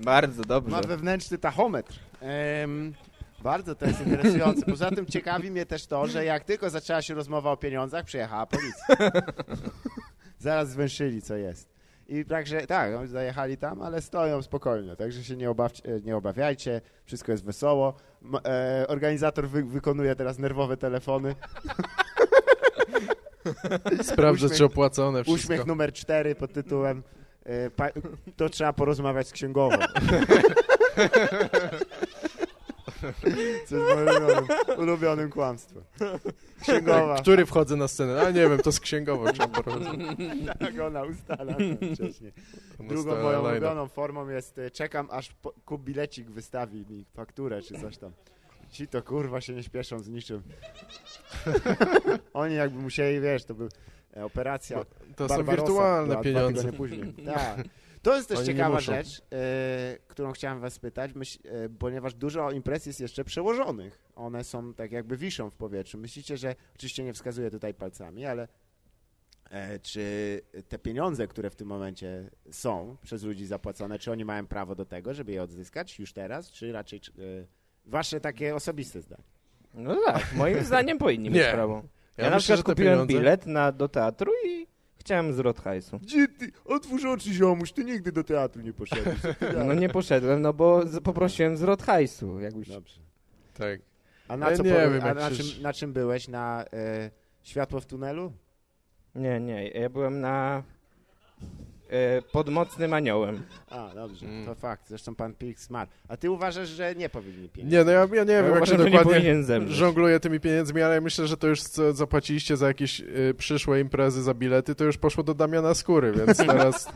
B: Bardzo
A: ma
B: dobrze.
A: wewnętrzny tachometr. Em, bardzo to jest interesujące. Poza tym ciekawi mnie też to, że jak tylko zaczęła się rozmowa o pieniądzach, przyjechała policja. Zaraz zwęszyli, co jest. I także, tak, zajechali tam, ale stoją spokojnie, także się nie, obawcie, nie obawiajcie, wszystko jest wesoło. M- e, organizator wy, wykonuje teraz nerwowe telefony.
C: Sprawdzę,
A: Uśmiech-
C: czy opłacone wszystko.
A: Uśmiech numer cztery pod tytułem e, To trzeba porozmawiać z księgową. Co jest moim ulubionym, ulubionym kłamstwem. Księgowa.
C: Który wchodzę na scenę? A nie wiem, to z księgową trzeba.
A: Tak ona ustala to wcześniej. Drugą moją ulubioną formą jest e, czekam aż kup bilecik wystawi mi fakturę czy coś tam. Ci to kurwa się nie śpieszą z niczym. Oni jakby musieli, wiesz, to był e, operacja
C: To są wirtualne
A: dwa
C: pieniądze.
A: tygodnie później. Tak. To jest też
C: Oni
A: ciekawa rzecz, e, którą chciałem was spytać, myśl, e, ponieważ dużo imprez jest jeszcze przełożonych. One są tak jakby wiszą w powietrzu. Myślicie, że, oczywiście nie wskazuję tutaj palcami, ale e, czy te pieniądze, które w tym momencie są przez ludzi zapłacone, czy oni mają prawo do tego, żeby je odzyskać już teraz, czy raczej czy, e, wasze takie osobiste zdanie?
B: No tak, moim zdaniem powinni mieć
C: Nie.
B: prawo. Ja,
C: Ja
B: na
C: myślę,
B: przykład kupiłem
C: pieniądze-
B: bilet na, do teatru i chciałem zwrot hajsu.
A: Gdzie ty? Otwórz oczy, ziomuś, ty nigdy do teatru nie poszedłeś.
B: No nie poszedłem, no bo poprosiłem zwrot hajsu. Jakbyś...
A: Dobrze.
C: Tak.
A: A na,
C: Ja
A: co
C: nie
A: powie-
C: wiem,
A: a
C: jak
A: na, czym, na czym byłeś? Na e, światło w tunelu?
B: Nie, nie, ja byłem na... E, pod mocnym aniołem.
A: A, dobrze,
C: Mm.
A: to fakt. Zresztą pan Pik zmarł. A ty uważasz, że nie powinni pieniędzy?
C: Nie, no ja, ja nie wiem, jak
B: uważam,
C: się
B: że nie
C: dokładnie żongluje tymi pieniędzmi, ale myślę, że to już co zapłaciliście za jakieś y, przyszłe imprezy, za bilety, to już poszło do Damiana Skóry, więc teraz...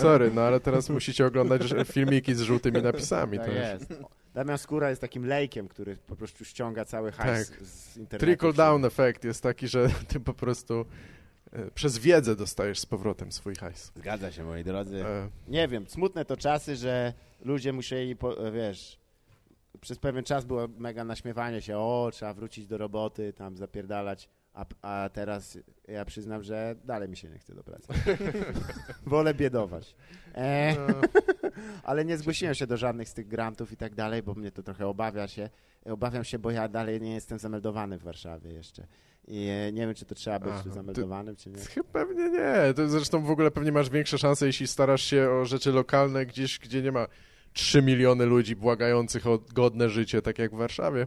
C: Sorry, no ale teraz musicie oglądać filmiki z żółtymi napisami.
A: Tak jest. Damian Skóra jest takim lejkiem, który po prostu ściąga cały hajs
C: Tak.
A: z internetu.
C: Trickle down efekt jest taki, że ty po prostu przez wiedzę dostajesz z powrotem swój hajs.
A: Zgadza się, moi drodzy.
C: E,
A: Nie wiem, smutne to czasy, że ludzie musieli, po, wiesz, przez pewien czas było mega naśmiewanie się, o, trzeba wrócić do roboty, tam zapierdalać, a, a teraz ja przyznam, że dalej mi się nie chce do pracy. Wolę biedować. E,
C: no,
A: ale nie zgłosiłem się do żadnych z tych grantów i tak dalej, bo mnie to trochę obawia się. Obawiam się, bo ja dalej nie jestem zameldowany w Warszawie jeszcze. I e, nie wiem, czy to trzeba być
C: Aha, ty-
A: zameldowanym, czy nie.
C: Chyba Pewnie nie. To zresztą w ogóle pewnie masz większe szanse, jeśli starasz się o rzeczy lokalne gdzieś, gdzie nie ma 3 miliony ludzi błagających o godne życie, tak jak w Warszawie.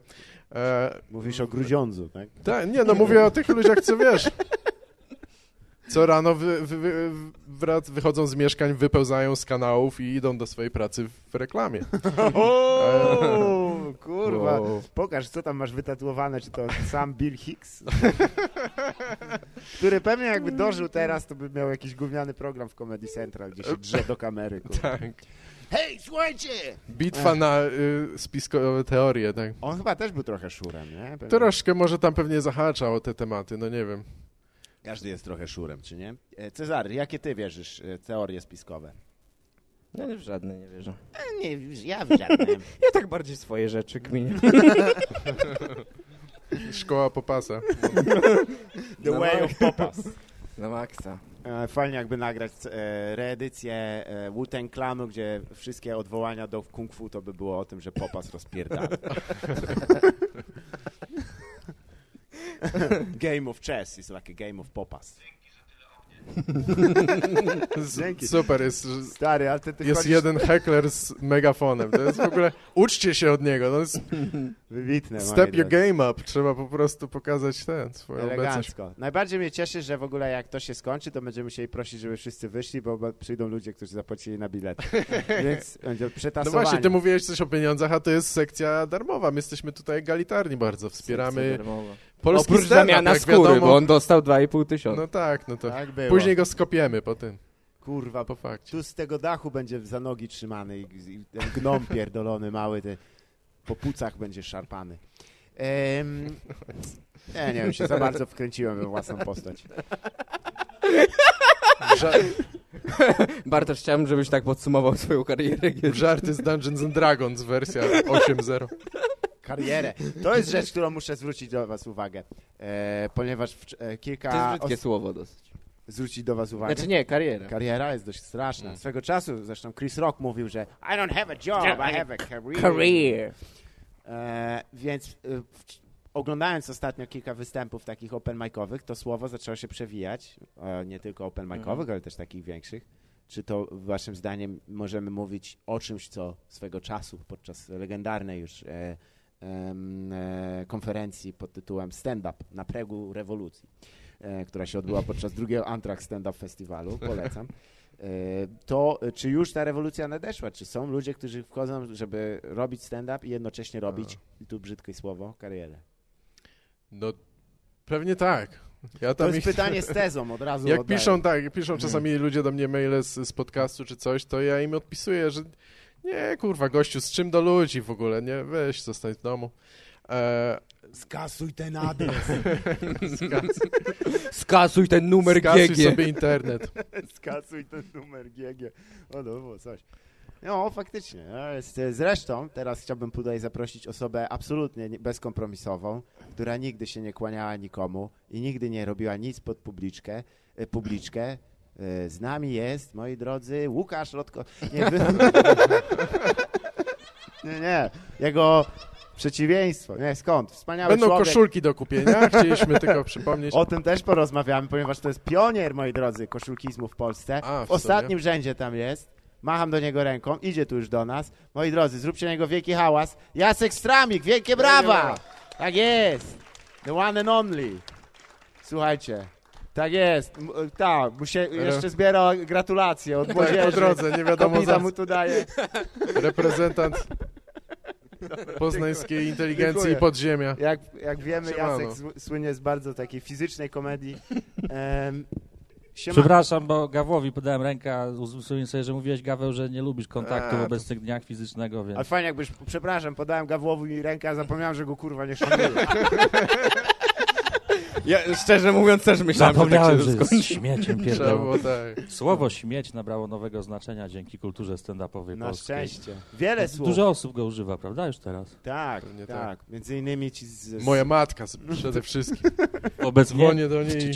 C: E,
A: Mówisz o Grudziądzu, tak?
C: tak, nie, no mówię o tych ludziach, co wiesz. Co rano wy, wy, wy, wychodzą z mieszkań, wypełzają z kanałów i idą do swojej pracy w reklamie.
A: Kurwa.
B: Wow.
A: Pokaż, co tam masz wytatuowane, czy to sam Bill Hicks? Który pewnie jakby dożył teraz, to by miał jakiś gówniany program w Comedy Central, gdzie się drze do kamery. Kurwa.
C: Tak.
A: Hej, słuchajcie!
C: Bitwa na y, spiskowe teorie, tak.
A: On chyba też był trochę szurem, nie? Pewnie.
C: Troszkę może tam pewnie zahacza o te tematy, no nie wiem.
A: Każdy jest trochę szurem, czy nie? E, Cezary, jakie ty wierzysz e, teorie spiskowe?
B: Ja w żadne nie wierzę.
A: E, Nie, ja w żadne.
B: Ja tak bardziej swoje rzeczy kminię.
C: Szkoła popasa.
A: The
B: No
A: way of popas.
B: Na maksa.
A: E, Fajnie jakby nagrać e, reedycję e, Wu-Tang Clanu, gdzie wszystkie odwołania do kung fu to by było o tym, że popas rozpierdala. game of chess is like a game of popas. Dzięki.
C: Super, jest,
A: Stary, ale ty, ty
C: jest
A: chodzisz
C: jeden heckler z megafonem. To jest w ogóle... Uczcie się od niego. No, jest
A: wybitne.
C: step your
A: drodzy.
C: game up. Trzeba po prostu pokazać ten, swoją obecność.
A: Elegancko. Najbardziej mnie cieszy, że w ogóle jak to się skończy, to będziemy musieli prosić, żeby wszyscy wyszli, bo przyjdą ludzie, którzy zapłacili na bilet. Więc będzie
C: No
A: przetasowanie.
C: właśnie, ty mówiłeś coś o pieniądzach, a to jest sekcja darmowa. My jesteśmy tutaj egalitarni bardzo. Wspieramy
B: Darmowa.
C: Polski
B: Oprócz
C: stand-up,
B: zamiana
C: jak
B: skóry,
C: wiadomo.
B: bo on dostał 2,5 tysiąca.
C: No tak, no to
A: Tak było.
C: później go skopiemy po tym,
A: Kurwa,
C: po fakcie.
A: tu z tego dachu będzie za nogi trzymany i, i ten gnom pierdolony mały, te, po pucach będzie szarpany. Ehm, ja nie wiem, się za bardzo wkręciłem we własną postać.
C: Ża
B: Bartosz, chciałbym, żebyś tak podsumował swoją karierę.
C: żarty z Dungeons and Dragons wersja 8.0.
A: Karierę. To jest rzecz, którą muszę zwrócić do was uwagę, e, ponieważ w, e,
B: To jest
A: kilka
B: brzydkie
A: os-
B: słowo dosyć.
A: zwrócić do was uwagę.
B: Znaczy nie, kariera.
A: Kariera jest dość straszna.
C: Mm.
A: Swego czasu zresztą Chris Rock mówił, że I don't have a job, I have a career.
B: Career.
A: E, więc e, w, oglądając ostatnio kilka występów takich open micowych, to słowo zaczęło się przewijać, e, nie tylko open micowych,
B: Mhm.
A: ale też takich większych. Czy to waszym zdaniem możemy mówić o czymś, co swego czasu podczas legendarnej już e, e, konferencji pod tytułem Stand Up na pregu rewolucji, e, która się odbyła podczas drugiego Antrax Stand Up Festiwalu, polecam. e, to czy już ta rewolucja nadeszła? Czy są ludzie, którzy wchodzą, żeby robić stand-up i jednocześnie robić, i tu brzydkie słowo, karierę?
C: No, pewnie tak. Ja
A: To jest
C: ich-
A: pytanie z tezą, od razu
C: Jak
A: oddaję.
C: piszą, tak, piszą czasami ludzie do mnie maile z, z podcastu czy coś, to ja im odpisuję, że nie, kurwa, gościu, z czym do ludzi w ogóle, nie, weź, zostań w domu. E,
A: Skasuj ten adres.
C: skasuj,
B: Skasuj ten numer
C: skasuj
B: GG.
C: sobie internet.
A: Skasuj ten numer GG. O, to było coś. No, faktycznie. No, zresztą teraz chciałbym tutaj zaprosić osobę absolutnie nie- bezkompromisową, która nigdy się nie kłaniała nikomu i nigdy nie robiła nic pod publiczkę. e, publiczkę. E, Z nami jest, moi drodzy, Łukasz Lotko. Nie, wy... nie, nie. Jego przeciwieństwo. Nie, skąd? Wspaniały
C: Będą
A: człowiek.
C: koszulki do kupienia, chcieliśmy tylko przypomnieć.
A: O tym też porozmawiamy, ponieważ to jest pionier, moi drodzy, koszulkizmu w Polsce.
C: A, w
A: w ostatnim rzędzie tam jest. Macham do niego ręką, idzie tu już do nas. Moi drodzy, zróbcie na niego wielki hałas. Jacek Stramik, wielkie brawa! Tak jest! The one and only. Słuchajcie, tak jest. M- Tak, mu się jeszcze zbiera gratulacje od
C: Tak,
A: młodzieży.
C: po drodze, nie wiadomo
A: Kobita
C: za
A: mu tu daje.
C: reprezentant poznańskiej inteligencji
A: Dziękuję.
C: i podziemia.
A: Jak, jak wiemy,
C: Siemano.
A: Jacek sł- słynie z bardzo takiej fizycznej komedii. Um,
F: Przepraszam, bo Gawłowi podałem rękę, a uzmysłowiłem sobie, że mówiłeś, Gaweł, że nie lubisz kontaktu
C: A,
F: w
C: to-
F: obecnych dniach fizycznego, więc...
A: Ale fajnie jakbyś, przepraszam, podałem Gawłowi rękę, a zapomniałem, że go kurwa nie szanuję.
B: Ja szczerze mówiąc też myślałem,
F: Zapomniałem,
B: że
F: że
B: tak się
F: jest
B: skończy.
F: śmieciem pierdolą.
C: tak.
F: Słowo śmieć nabrało nowego znaczenia dzięki kulturze stand-upowej
A: Na
F: polskiej.
A: szczęście. Wiele słów.
F: Dużo osób go używa, prawda, już teraz?
A: Tak,
C: Pewnie
A: tak,
C: tak.
A: Między innymi ci z...
C: Moja matka przede wszystkim.
F: Obecnie
C: Dzwonię do niej.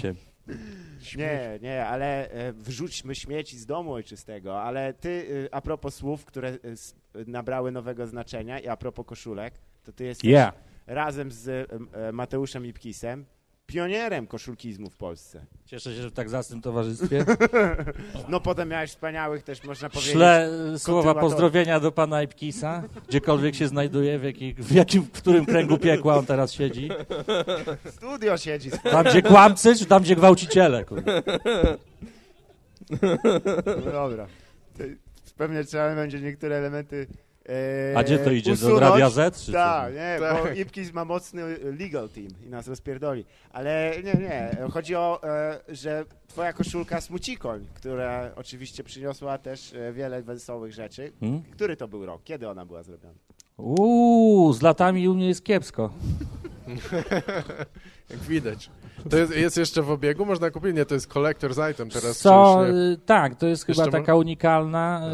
A: Nie, nie, ale e, wrzućmy śmieci z domu ojczystego, ale ty, e, a propos słów, które s- nabrały nowego znaczenia i a propos koszulek, to ty jesteś
F: Yeah.
A: razem z e, Mateuszem Ipkisem pionierem koszulkizmu w Polsce.
F: Cieszę się, że w tak zacnym towarzystwie.
A: No potem miałeś wspaniałych też, można powiedzieć...
F: Szle e, słowa pozdrowienia do pana Ipkisa, gdziekolwiek się znajduje, w, jakich, w, jakim, w którym kręgu piekła on teraz siedzi.
A: Studio siedzi.
F: Tam, gdzie kłamcy, czy tam, gdzie gwałciciele? Kurde.
A: No dobra. Pewnie trzeba będzie niektóre elementy e,
F: A gdzie to idzie? Do
A: usunąć.
F: Radia Z?
A: Tak, nie, bo
C: Tak.
A: Ipkiz ma mocny legal team i nas rozpierdoli. Ale nie, nie. Chodzi o, e, że twoja koszulka Smucikoń, która oczywiście przyniosła też e, wiele wesołych rzeczy.
F: Hmm?
A: Który to był rok? Kiedy ona była zrobiona?
F: Uuu, z latami u mnie jest kiepsko.
C: Jak widać. To jest, jest jeszcze w obiegu? Można kupić? Nie, to jest collector's item teraz.
F: Co, y, tak, to jest chyba taka unikalna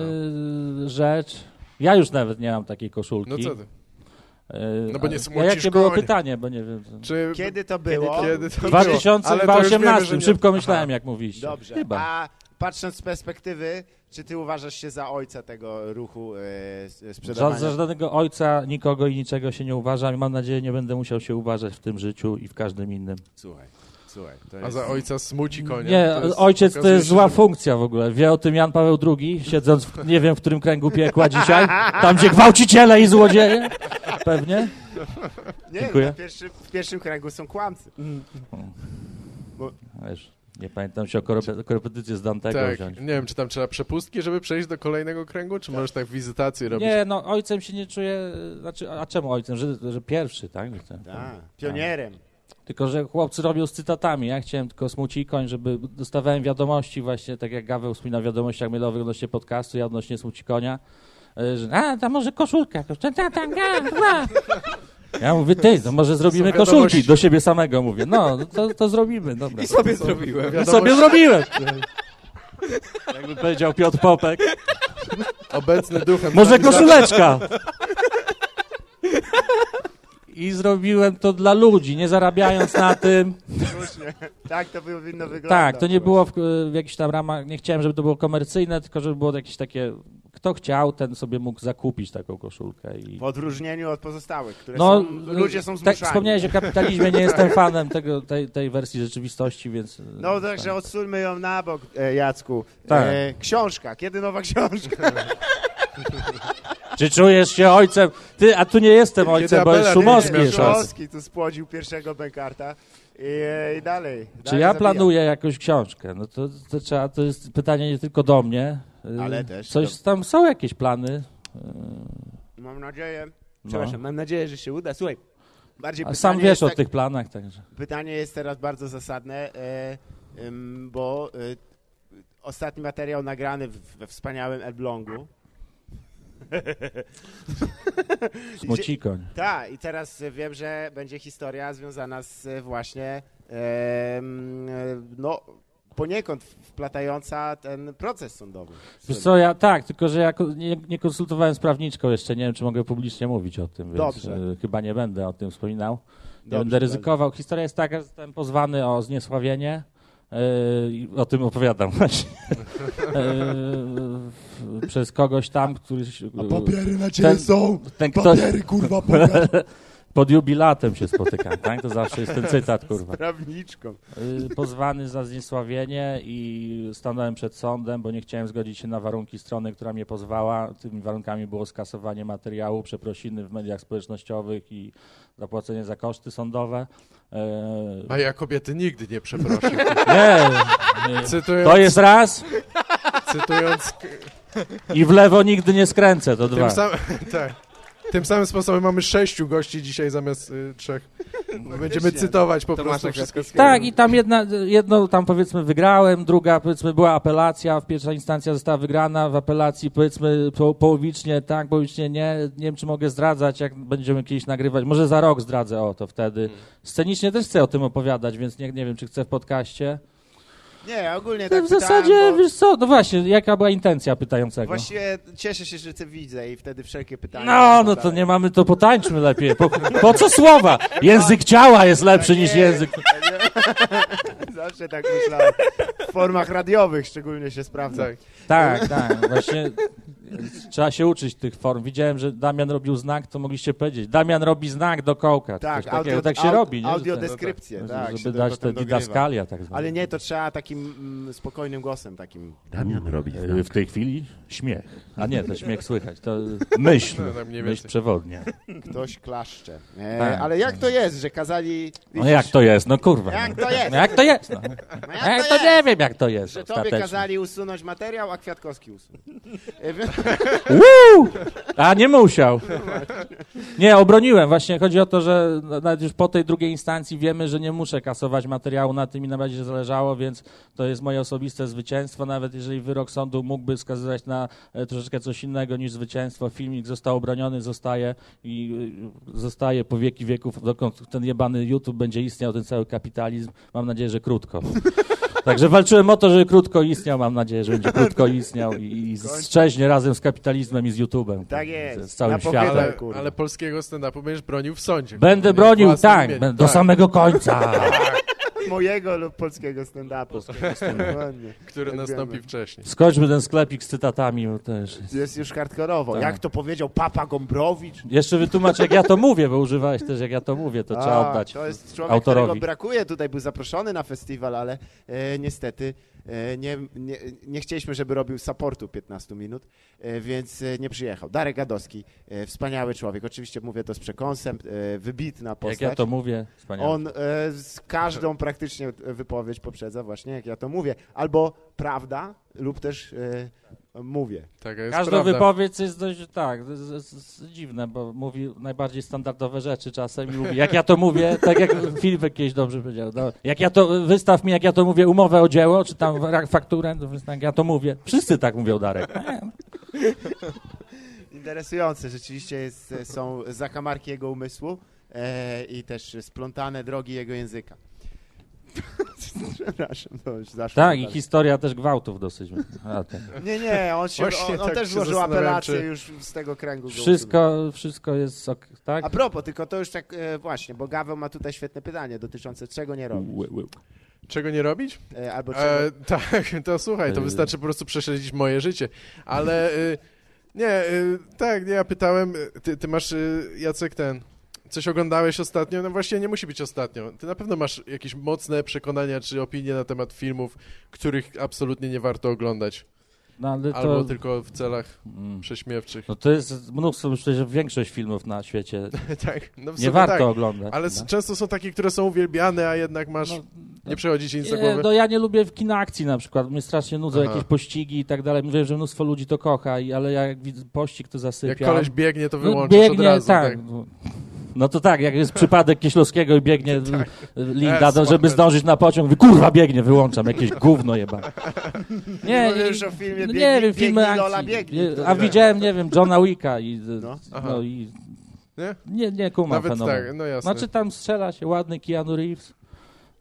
F: y, rzecz. Ja już nawet nie mam takiej koszulki.
C: No co ty?
F: Y,
C: No bo nie
F: a- jakie było pytanie, bo nie wiem.
C: Czy,
A: Kiedy to było?
C: Kiedy to
F: W
C: było? Ale to już
F: 2018,
C: wiemy, nie-
F: szybko myślałem,
C: Aha.
F: jak mówiliście.
A: Dobrze.
F: Chyba.
A: A patrząc z perspektywy, czy ty uważasz się za ojca tego ruchu e, s-
F: Za,
A: sprzedawania?
F: za żadnego ojca nikogo i niczego się nie uważam i mam nadzieję, nie będę musiał się uważać w tym życiu i w każdym innym.
A: Słuchaj, słuchaj. To
C: A
A: jest...
C: za ojca smuci konia.
F: Nie,
C: To jest-
F: ojciec to jest
C: się,
F: zła
C: że-
F: funkcja w ogóle. Wie o tym Jan Paweł II, siedząc w, nie wiem w którym kręgu piekła dzisiaj, tam gdzie gwałciciele i złodzieje. Pewnie.
A: Nie,
F: Dziękuję.
A: pierwszym, w pierwszym kręgu są kłamcy.
F: Wiesz, nie pamiętam się o korep- korepetycję z Dantego
C: Tak,
F: wziąć.
C: nie wiem, czy tam trzeba przepustki, żeby przejść do kolejnego kręgu, czy możesz tak wizytację robić?
F: Nie, no ojcem się nie czuję, znaczy, a czemu ojcem? Że, że pierwszy, tak?
A: Tak, pionierem.
F: Tylko, że chłopcy robią z cytatami. Ja chciałem tylko smuci koń, żeby dostawałem wiadomości właśnie, tak jak Gaweł wspomina w wiadomościach mailowych odnośnie podcastu, ja odnośnie smuci konia, e, że a, tam może koszulka. Ja mówię, ty, to może zrobimy koszulki. Do siebie samego mówię. No, no to, to zrobimy, dobra.
B: I sobie zrobiłem.
F: Ja sobie zrobiłem. Jakby powiedział Piotr Popek.
C: Obecny duchem.
F: Może koszuleczka. I zrobiłem to dla ludzi, nie zarabiając na tym.
A: Słusznie. Tak to powinno wyglądać.
F: Tak, to nie było w, w jakichś tam ramach, nie chciałem, żeby to było komercyjne, tylko żeby było jakieś takie, kto chciał, ten sobie mógł zakupić taką koszulkę. I...
A: W odróżnieniu od pozostałych, które
F: No,
A: są, ludzie są
F: tak,
A: zmuszani.
F: wspomniałeś o kapitalizmie, nie jestem fanem tego, tej, tej wersji rzeczywistości, więc...
A: No także odsuńmy ją na bok, e, Jacku.
F: Tak.
A: E, książka, kiedy nowa książka?
F: Czy czujesz się ojcem? Ty, a tu nie jestem ojcem, bo jest Szumowski
A: Szumowski tu spłodził pierwszego Benkarta. I, i dalej.
F: Czy
A: dalej
F: ja planuję jakąś książkę? No to, to trzeba, to jest pytanie nie tylko do mnie. y,
A: Ale też
F: Coś
A: do-
F: tam są jakieś plany. y,
A: Mam nadzieję,
F: No.
A: przepraszam, mam nadzieję, że się uda. Słuchaj, bardziej
F: A sam wiesz
A: jest
F: o
A: tak-
F: tych planach, także.
A: Pytanie jest teraz bardzo zasadne, e, bo e, ostatni materiał nagrany w, we wspaniałym Elblągu.
F: Smucikoń.
A: Tak, i teraz e, wiem, że będzie historia związana z e, właśnie e, no poniekąd wplatająca ten proces sądowy.
F: Wiesz co, ja tak, tylko że ja nie, nie konsultowałem z prawniczką jeszcze, nie wiem, czy mogę publicznie mówić o tym, więc
A: Dobrze.
F: y, chyba nie będę o tym wspominał. Nie
A: Dobrze,
F: będę ryzykował. Historia jest taka, że zostałem pozwany o zniesławienie. I o tym opowiadam właśnie. Y, przez kogoś tam, który...
G: A papiery na ciebie
F: ten-
G: są!
F: ten ktoś
G: Papiery, kurwa, pokaż!
F: Pod jubilatem się spotykam, tak? To zawsze jest ten cytat, kurwa.
A: Prawniczką.
F: Y, pozwany za zniesławienie i stanąłem przed sądem, bo nie chciałem zgodzić się na warunki strony, która mnie pozwała. Tymi warunkami było skasowanie materiału, przeprosiny w mediach społecznościowych i zapłacenie za koszty sądowe. E,
C: A ja kobiety nigdy nie przeproszę.
F: nie, nie,
C: Cytując,
F: to jest raz
C: cytując
F: i w lewo nigdy nie skręcę, to
C: tym,
F: dwa.
C: sam, tak, tym samym sposobem mamy sześciu gości dzisiaj zamiast y, trzech. Będziemy cytować po
B: Tomasza
C: prostu wszystko.
F: Tak, i tam jedna, jedno tam powiedzmy wygrałem, druga powiedzmy była apelacja, w pierwsza instancja została wygrana, w apelacji powiedzmy po, połowicznie tak, połowicznie nie, nie wiem czy mogę zdradzać, jak będziemy kiedyś nagrywać, może za rok zdradzę o to wtedy. Scenicznie też chcę o tym opowiadać, więc nie, nie wiem czy chcę w podcaście.
A: Nie, ogólnie
F: No,
A: tak
F: w
A: pytałem,
F: zasadzie,
A: bo
F: wiesz co, no właśnie, jaka była intencja pytającego?
A: Właściwie cieszę się, że cię widzę i wtedy wszelkie pytania...
F: No, no to nie mamy, to potańczmy lepiej. Po, po co słowa? Język ciała jest lepszy niż
A: nie.
F: język...
A: Zawsze tak myślałem. W formach radiowych szczególnie się sprawdza.
C: Tak,
F: tak, właśnie trzeba się uczyć tych form. Widziałem, że Damian robił znak, to mogliście powiedzieć. Damian robi znak do kołka.
A: Tak,
F: Coś takiego,
A: audio,
F: tak się
A: au-
F: robi, nie?
A: Audiodeskrypcję, tak. się
F: Żeby
A: to
F: dać te didaskalia tak zwane.
A: Ale nie, to trzeba takim mm, spokojnym głosem, takim...
G: Damian robi
F: E, W tej chwili śmiech. A nie, to śmiech słychać, to myśl,
C: No, tak
F: myśl przewodnia.
A: Ktoś klaszcze. E,
F: Tak.
A: ale jak to jest, że kazali...
F: No jak to jest, no kurwa.
A: Jak
F: no.
A: to jest?
F: No Jak to jest, no.
A: No
F: Ja
A: jak
F: to
A: jest?
F: nie wiem, jak to jest
A: Że tobie kazali usunąć materiał, a Kwiatkowski usunął. E,
F: Uuu! A nie musiał. Nie, obroniłem. Właśnie chodzi o to, że nawet już po tej drugiej instancji wiemy, że nie muszę kasować materiału, na tym mi najbardziej zależało, więc to jest moje osobiste zwycięstwo. Nawet jeżeli wyrok sądu mógłby wskazywać na e, troszeczkę coś innego niż zwycięstwo, filmik został obroniony, zostaje i y, zostaje po wieki wieków, dokąd ten jebany YouTube będzie istniał, ten cały kapitalizm. Mam nadzieję, że krótko. Także walczyłem o to, żeby krótko istniał. Mam nadzieję, że będzie krótko istniał i, i strzeźnie razem z kapitalizmem i z YouTube'em.
A: Tak jest.
F: Z, całym światem.
C: Ale, ale polskiego stand-upu będziesz bronił w sądzie.
F: Będę bronił, tak, do
C: Tak,
F: samego końca.
A: Mojego lub polskiego stand-upu.
C: Który
A: Jak
C: nastąpi
A: wiemy.
C: wcześniej.
F: Skończmy ten sklepik z cytatami, bo też...
A: Jest już hardkorowo.
F: Tak.
A: Jak to powiedział Papa Gombrowicz?
F: Jeszcze wytłumacz, jak ja to mówię, bo używałeś też, jak ja to mówię, to trzeba
A: A,
F: oddać
A: To jest człowiek,
F: autorowi.
A: którego brakuje. Tutaj był zaproszony na festiwal, ale e, niestety nie, nie, nie chcieliśmy, żeby robił supportu 15 minut, e, więc e, nie przyjechał. Darek Gadowski, e, wspaniały człowiek. Oczywiście mówię to z przekąsem, e, wybitna postać.
F: Jak ja to mówię, wspaniale.
A: On e, z każdą praktycznie wypowiedź poprzedza właśnie, jak ja to mówię. Albo prawda, lub też e, mówię.
C: Taka jest
F: Każda
C: prawda.
F: wypowiedź jest dość, tak, z, z, z, dziwne, bo mówi najbardziej standardowe rzeczy czasem i mówi, jak ja to mówię, tak jak Filipek kiedyś dobrze powiedział, no, jak ja to, wystaw mi, jak ja to mówię, umowę o dzieło, czy tam fakturę, jak ja to mówię. Wszyscy tak mówią, Darek.
A: Interesujące, rzeczywiście jest, są zakamarki jego umysłu e, i też splątane drogi jego języka. Przepraszam, to już zaszło.
F: Tak, i historia też gwałtów dosyć. A, tak.
A: Nie, nie, on, się,
C: Właśnie
A: on, on
C: tak
A: też złożył apelację
C: czy-
A: już z tego kręgu.
F: Wszystko, wszystko jest ok, tak?
A: A propos, tylko to już tak e, właśnie, bo Gaweł ma tutaj świetne pytanie dotyczące czego nie robić.
C: Czego nie robić?
A: E, albo czego...
C: E, tak, to słuchaj, to
F: E.
C: wystarczy po prostu prześledzić moje życie. Ale y, nie, tak, nie, ja pytałem, ty, ty masz, Jacek, ten, coś oglądałeś ostatnio? No właściwie nie musi być ostatnio. Ty na pewno masz jakieś mocne przekonania czy opinie na temat filmów, których absolutnie nie warto oglądać.
F: No, ale
C: Albo
F: to,
C: tylko w celach
F: Mm.
C: prześmiewczych.
F: no to jest mnóstwo, myślę, że większość filmów na świecie
C: tak, no w
F: nie warto
C: tak.
F: oglądać.
C: Ale
F: no.
C: często są takie, które są uwielbiane, a jednak masz...
F: No,
C: nie przychodzi ci nic do
F: Nie,
C: głowy.
F: no ja nie lubię kina akcji na przykład. Mnie strasznie nudzą
C: Aha.
F: jakieś pościgi i tak dalej. Mówię, że mnóstwo ludzi to kocha, i, ale ja jak widzę pościg, to zasypiam.
C: Jak koleś biegnie, to
F: No,
C: wyłączasz od razu.
F: tak. No to tak, jak jest przypadek Kieślowskiego i biegnie
C: Tak.
F: Linda, to, żeby
C: spoko.
F: zdążyć na pociąg, kurwa biegnie, wyłączam, jakieś gówno jeba.
A: Nie,
F: Nie,
A: już o filmie
F: no
A: biegnij,
F: nie wiem, filmy
A: biegnij, Lola,
F: akcji.
A: biegnij.
F: Nie,
A: To
F: A
A: tak.
F: widziałem, nie wiem, Johna Wicka i
A: No.
F: no, no i
C: Nie?
F: nie, nie kumam
C: Nawet
F: fenomenu.
C: tak, no jasne.
F: Znaczy tam strzela się ładny Keanu Reeves.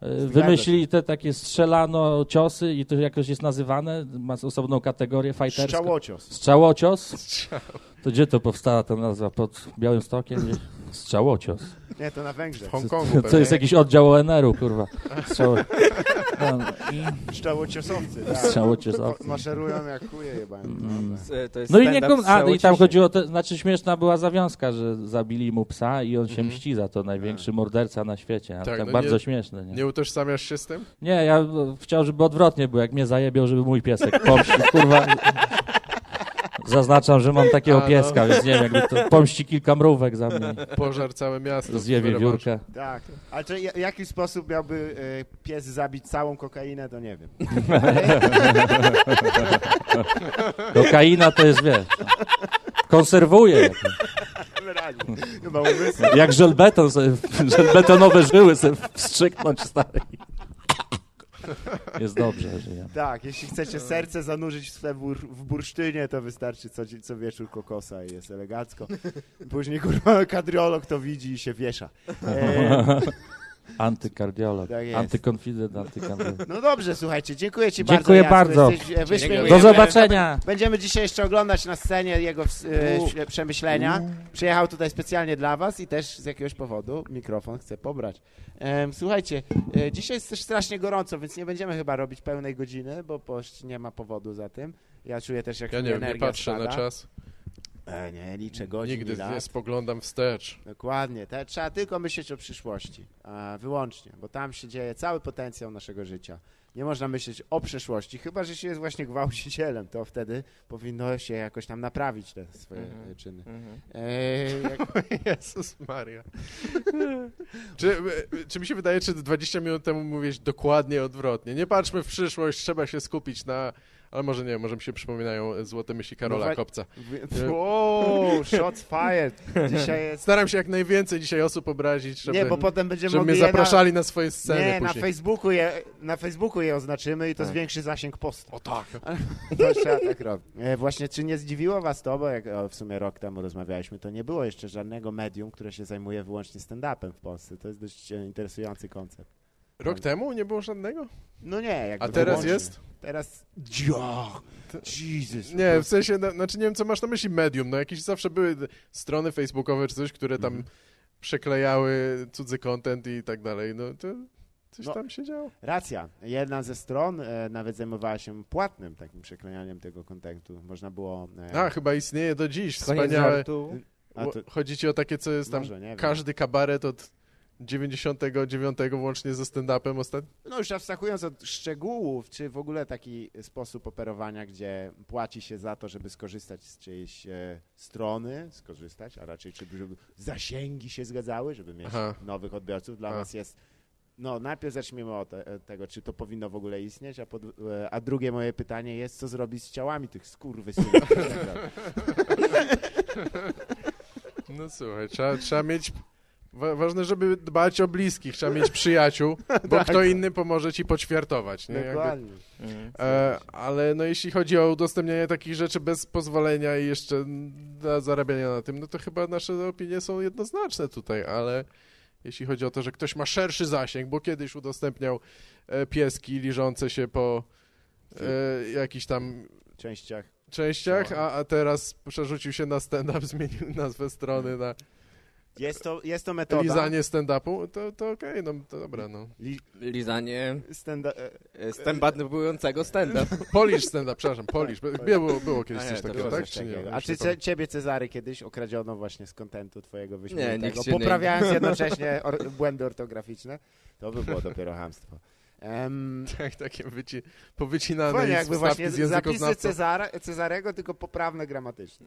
F: E, Wymyślili te takie strzelano ciosy i to jakoś jest nazywane, ma osobną kategorię fighterską.
A: Szczałocios.
F: Strzałocios? To gdzie to powstała ta nazwa? Pod Białym Stokiem? Strzałocios.
A: Nie, to na Węgrzech.
C: W Hongkongu
F: To
C: pewnie.
F: jest jakiś oddział ONR-u, kurwa. Strzało... I
A: Szczałociosowcy. Tak.
F: Strzałociosowcy.
A: Ma- Maszerują jak chuje jebałem.
F: Mm.
B: To
F: No i nie kum... A, i tam chodziło, o to, znaczy śmieszna była zawiązka, że zabili mu psa i on się
C: Mhm.
F: mści za to, największy morderca na świecie. A
C: Tak,
F: tak,
C: no
F: bardzo
C: nie-
F: śmieszne, nie?
C: Nie utożsamiasz się z tym?
F: Nie, ja e, chciał, żeby odwrotnie było, jak mnie zajebiał, żeby mój piesek pomścił, kurwa. Zaznaczam, że mam takiego
C: A, no.
F: pieska, więc nie wiem, jakby to pomści kilka mrówek za mnie,
C: Pożar całe miasto.
F: zje wiewiórkę.
A: Tak. Ale czy w jaki sposób miałby e, pies zabić całą kokainę, to nie wiem.
F: Kokaina to jest, wiesz, konserwuje. Jak żelbeton, sobie, żelbetonowe żyły sobie wstrzyknąć stary. Jest dobrze, że ja.
A: Tak, jeśli chcecie serce zanurzyć w, bur, w bursztynie, to wystarczy co, co wieczór kokosa i jest elegancko. Później kurwa kadriolog to widzi i się wiesza. E,
F: Antykardiolog,
A: Tak jest.
F: antykonfident, antykandydat.
A: no dobrze, słuchajcie, dziękuję ci
F: Dziękuję
A: bardzo.
F: bardzo.
A: Jesteś, e, wyśmiewujemy.
F: Do zobaczenia.
A: Będziemy dzisiaj jeszcze oglądać na scenie jego e, przemyślenia. Przyjechał tutaj specjalnie dla was i też z jakiegoś powodu mikrofon chce pobrać. Em, słuchajcie, e, dzisiaj jest też strasznie gorąco, więc nie będziemy chyba robić pełnej godziny, bo nie ma powodu za tym. Ja czuję też, jak
C: Ja nie wiem, nie
A: energia
C: patrzę
A: spada.
C: na czas.
A: E, nie, liczę godzin
C: Nigdy nie spoglądam wstecz.
A: Dokładnie. Te, trzeba tylko myśleć o przyszłości. Wyłącznie, bo tam się dzieje cały potencjał naszego życia. Nie można myśleć o przeszłości, chyba że się jest właśnie gwałcicielem, to wtedy powinno się jakoś tam naprawić te swoje
B: Mhm.
A: e, czyny.
B: Mhm.
A: E, jak,
C: Jezus Maria. czy, czy mi się wydaje, czy 20 minut temu mówiłeś dokładnie odwrotnie? Nie patrzmy w przyszłość, trzeba się skupić na... Ale może nie, może mi się przypominają złote myśli Karola
A: No
C: Kopca.
A: w- Wow, shots fired. Dzisiaj jest...
C: Staram się jak najwięcej dzisiaj osób obrazić, żeby,
A: Nie, bo potem będziemy
C: żeby mnie zapraszali na, swoje
A: na,
C: sceny
A: nie, na. Facebooku je, na Facebooku je oznaczymy i to
B: Tak.
A: zwiększy zasięg postu.
C: O tak.
A: To trzeba tak robić. E, właśnie, czy nie zdziwiło was to, bo jak o, w sumie rok temu rozmawialiśmy, to nie było jeszcze żadnego medium, które się zajmuje wyłącznie stand-upem w Polsce. To jest dość e, interesujący koncept.
C: Rok temu nie było żadnego?
A: No nie, jakby
C: A teraz
A: wyłącznie.
C: jest?
A: Teraz... Ja, Jesus.
C: Nie, w sensie, no, znaczy nie wiem, co masz na myśli medium. No jakieś zawsze były strony facebookowe czy coś, które tam
A: Mhm.
C: przeklejały cudzy content i tak dalej. No to coś
A: No.
C: tam się działo.
A: Racja. Jedna ze stron e, nawet zajmowała się płatnym takim przeklejaniem tego kontentu. Można było... E,
C: A, chyba istnieje do dziś. Wspaniałe.
B: żartu.
A: a to,
C: Chodzi ci o takie, co jest tam
A: może,
C: każdy kabaret od 99 włącznie ze stand-upem ostatnio.
A: No już abstrahując od szczegółów, czy w ogóle taki sposób operowania, gdzie płaci się za to, żeby skorzystać z czyjejś e, strony, skorzystać, a raczej czy żeby zasięgi się zgadzały, żeby mieć
C: Aha.
A: nowych odbiorców, dla
C: A.
A: nas jest... No najpierw zacznijmy od te, tego, czy to powinno w ogóle istnieć, a, pod, e, a drugie moje pytanie jest, co zrobić z ciałami tych skurwysynów.
C: No słuchaj, trzeba, trzeba mieć... Wa ważne, żeby dbać o bliskich, trzeba mieć przyjaciół, bo
A: Tak.
C: kto inny pomoże ci poćwiartować. Nie? Jakby-
A: Dokładnie.
B: Mhm.
C: E, ale no jeśli chodzi o udostępnianie takich rzeczy bez pozwolenia i jeszcze na zarabiania na tym, no to chyba nasze opinie są jednoznaczne tutaj, ale jeśli chodzi o to, że ktoś ma szerszy zasięg, bo kiedyś udostępniał e, pieski liżące się po e, jakichś tam
A: częściach.
C: częściach, a, a teraz przerzucił się na stand-up, zmienił nazwę strony na
A: Jest to, jest to metoda.
C: lizanie stand-upu, to, to okej, no to dobra, no.
A: Li,
B: Lizanie
A: standa, e,
B: e, stand-upującego stand-up.
C: Polish stand-up, przepraszam, Polish, było, było kiedyś
B: A nie,
C: coś takiego, tak? Czy nie?
A: A czy
C: nie
A: cie, ciebie, Cezary, kiedyś okradziono właśnie z kontentu twojego wyśmienitego,
B: nie-
A: poprawiając jednocześnie or, błędy ortograficzne? To by było dopiero hamstwo. Em,
C: Tak, takie wyci powycinane
A: Fajnie, jakby właśnie
C: z
A: zapisy. Cezara, Cezarego, tylko poprawne gramatycznie.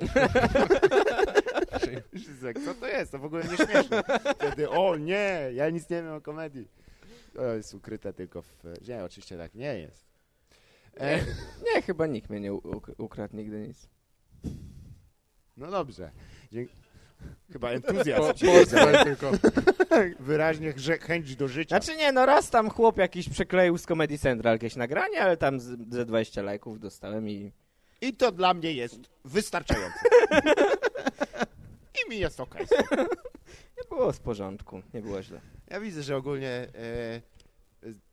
A: Wszyscy, Co to jest? To w ogóle nie śmieszne. Wtedy, o nie, ja nic nie wiem o komedii. To jest ukryte tylko w... Nie, oczywiście tak nie jest. E,
B: Nie, chyba nikt mnie nie ukradł nigdy nic.
A: no dobrze. Dzięk... Chyba entuzjazm.
C: Po, tylko.
A: Wyraźnie chęć do życia.
B: Znaczy nie, no raz tam chłop jakiś przekleił z Comedy Central jakieś nagranie, ale tam z- ze 20 lajków dostałem i...
A: I to dla mnie jest wystarczające. I mi jest okej.
B: Nie było w porządku, nie było źle.
A: Ja widzę, że ogólnie e,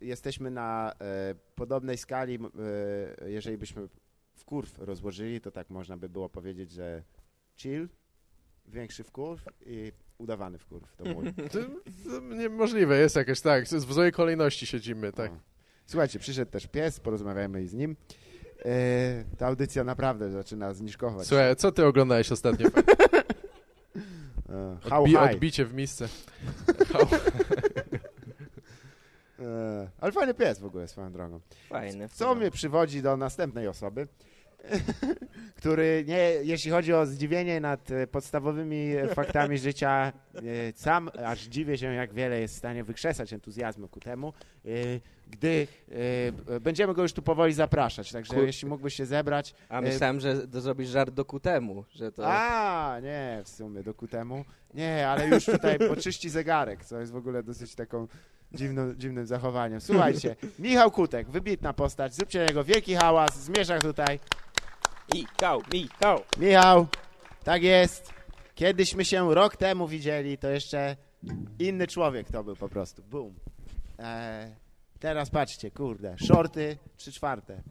A: jesteśmy na e, podobnej skali. E, jeżeli byśmy w kurw rozłożyli, to tak można by było powiedzieć, że chill, większy wkurw i udawany wkurw. To mój.
C: To, to niemożliwe jest jakieś, tak. W złej kolejności siedzimy, tak.
A: No. Słuchajcie, przyszedł też pies, porozmawiajmy i z nim. E, ta audycja naprawdę zaczyna zniżkować.
C: Słuchaj, co ty oglądałeś ostatnio?
A: E, how
C: Odbi
A: high.
C: odbicie w misce. How...
A: E, ale fajny pies w ogóle, swoją drogą.
B: Fajne.
A: Co mnie przywodzi do następnej osoby, który, nie, jeśli chodzi o zdziwienie nad e, podstawowymi faktami życia, e, sam aż dziwię się, jak wiele jest w stanie wykrzesać entuzjazmu ku temu, e, gdy będziemy go już tu powoli zapraszać. Także
B: Kur-
A: jeśli mógłbyś się zebrać.
B: A myślałem, że zrobisz żart do kutemu, że to...
A: A, nie, w sumie do ku temu. Nie, ale już tutaj poczyści zegarek, co jest w ogóle dosyć taką dziwną, dziwnym zachowaniem. Słuchajcie, Michał Kutek, wybitna postać, zróbcie jego wielki hałas, zmierzach tutaj.
B: Michał, Michał!
A: Michał, tak jest. Kiedyśmy się rok temu widzieli, to jeszcze inny człowiek to był po prostu. Boom. E, teraz patrzcie, kurde, shorty, trzy czwarte.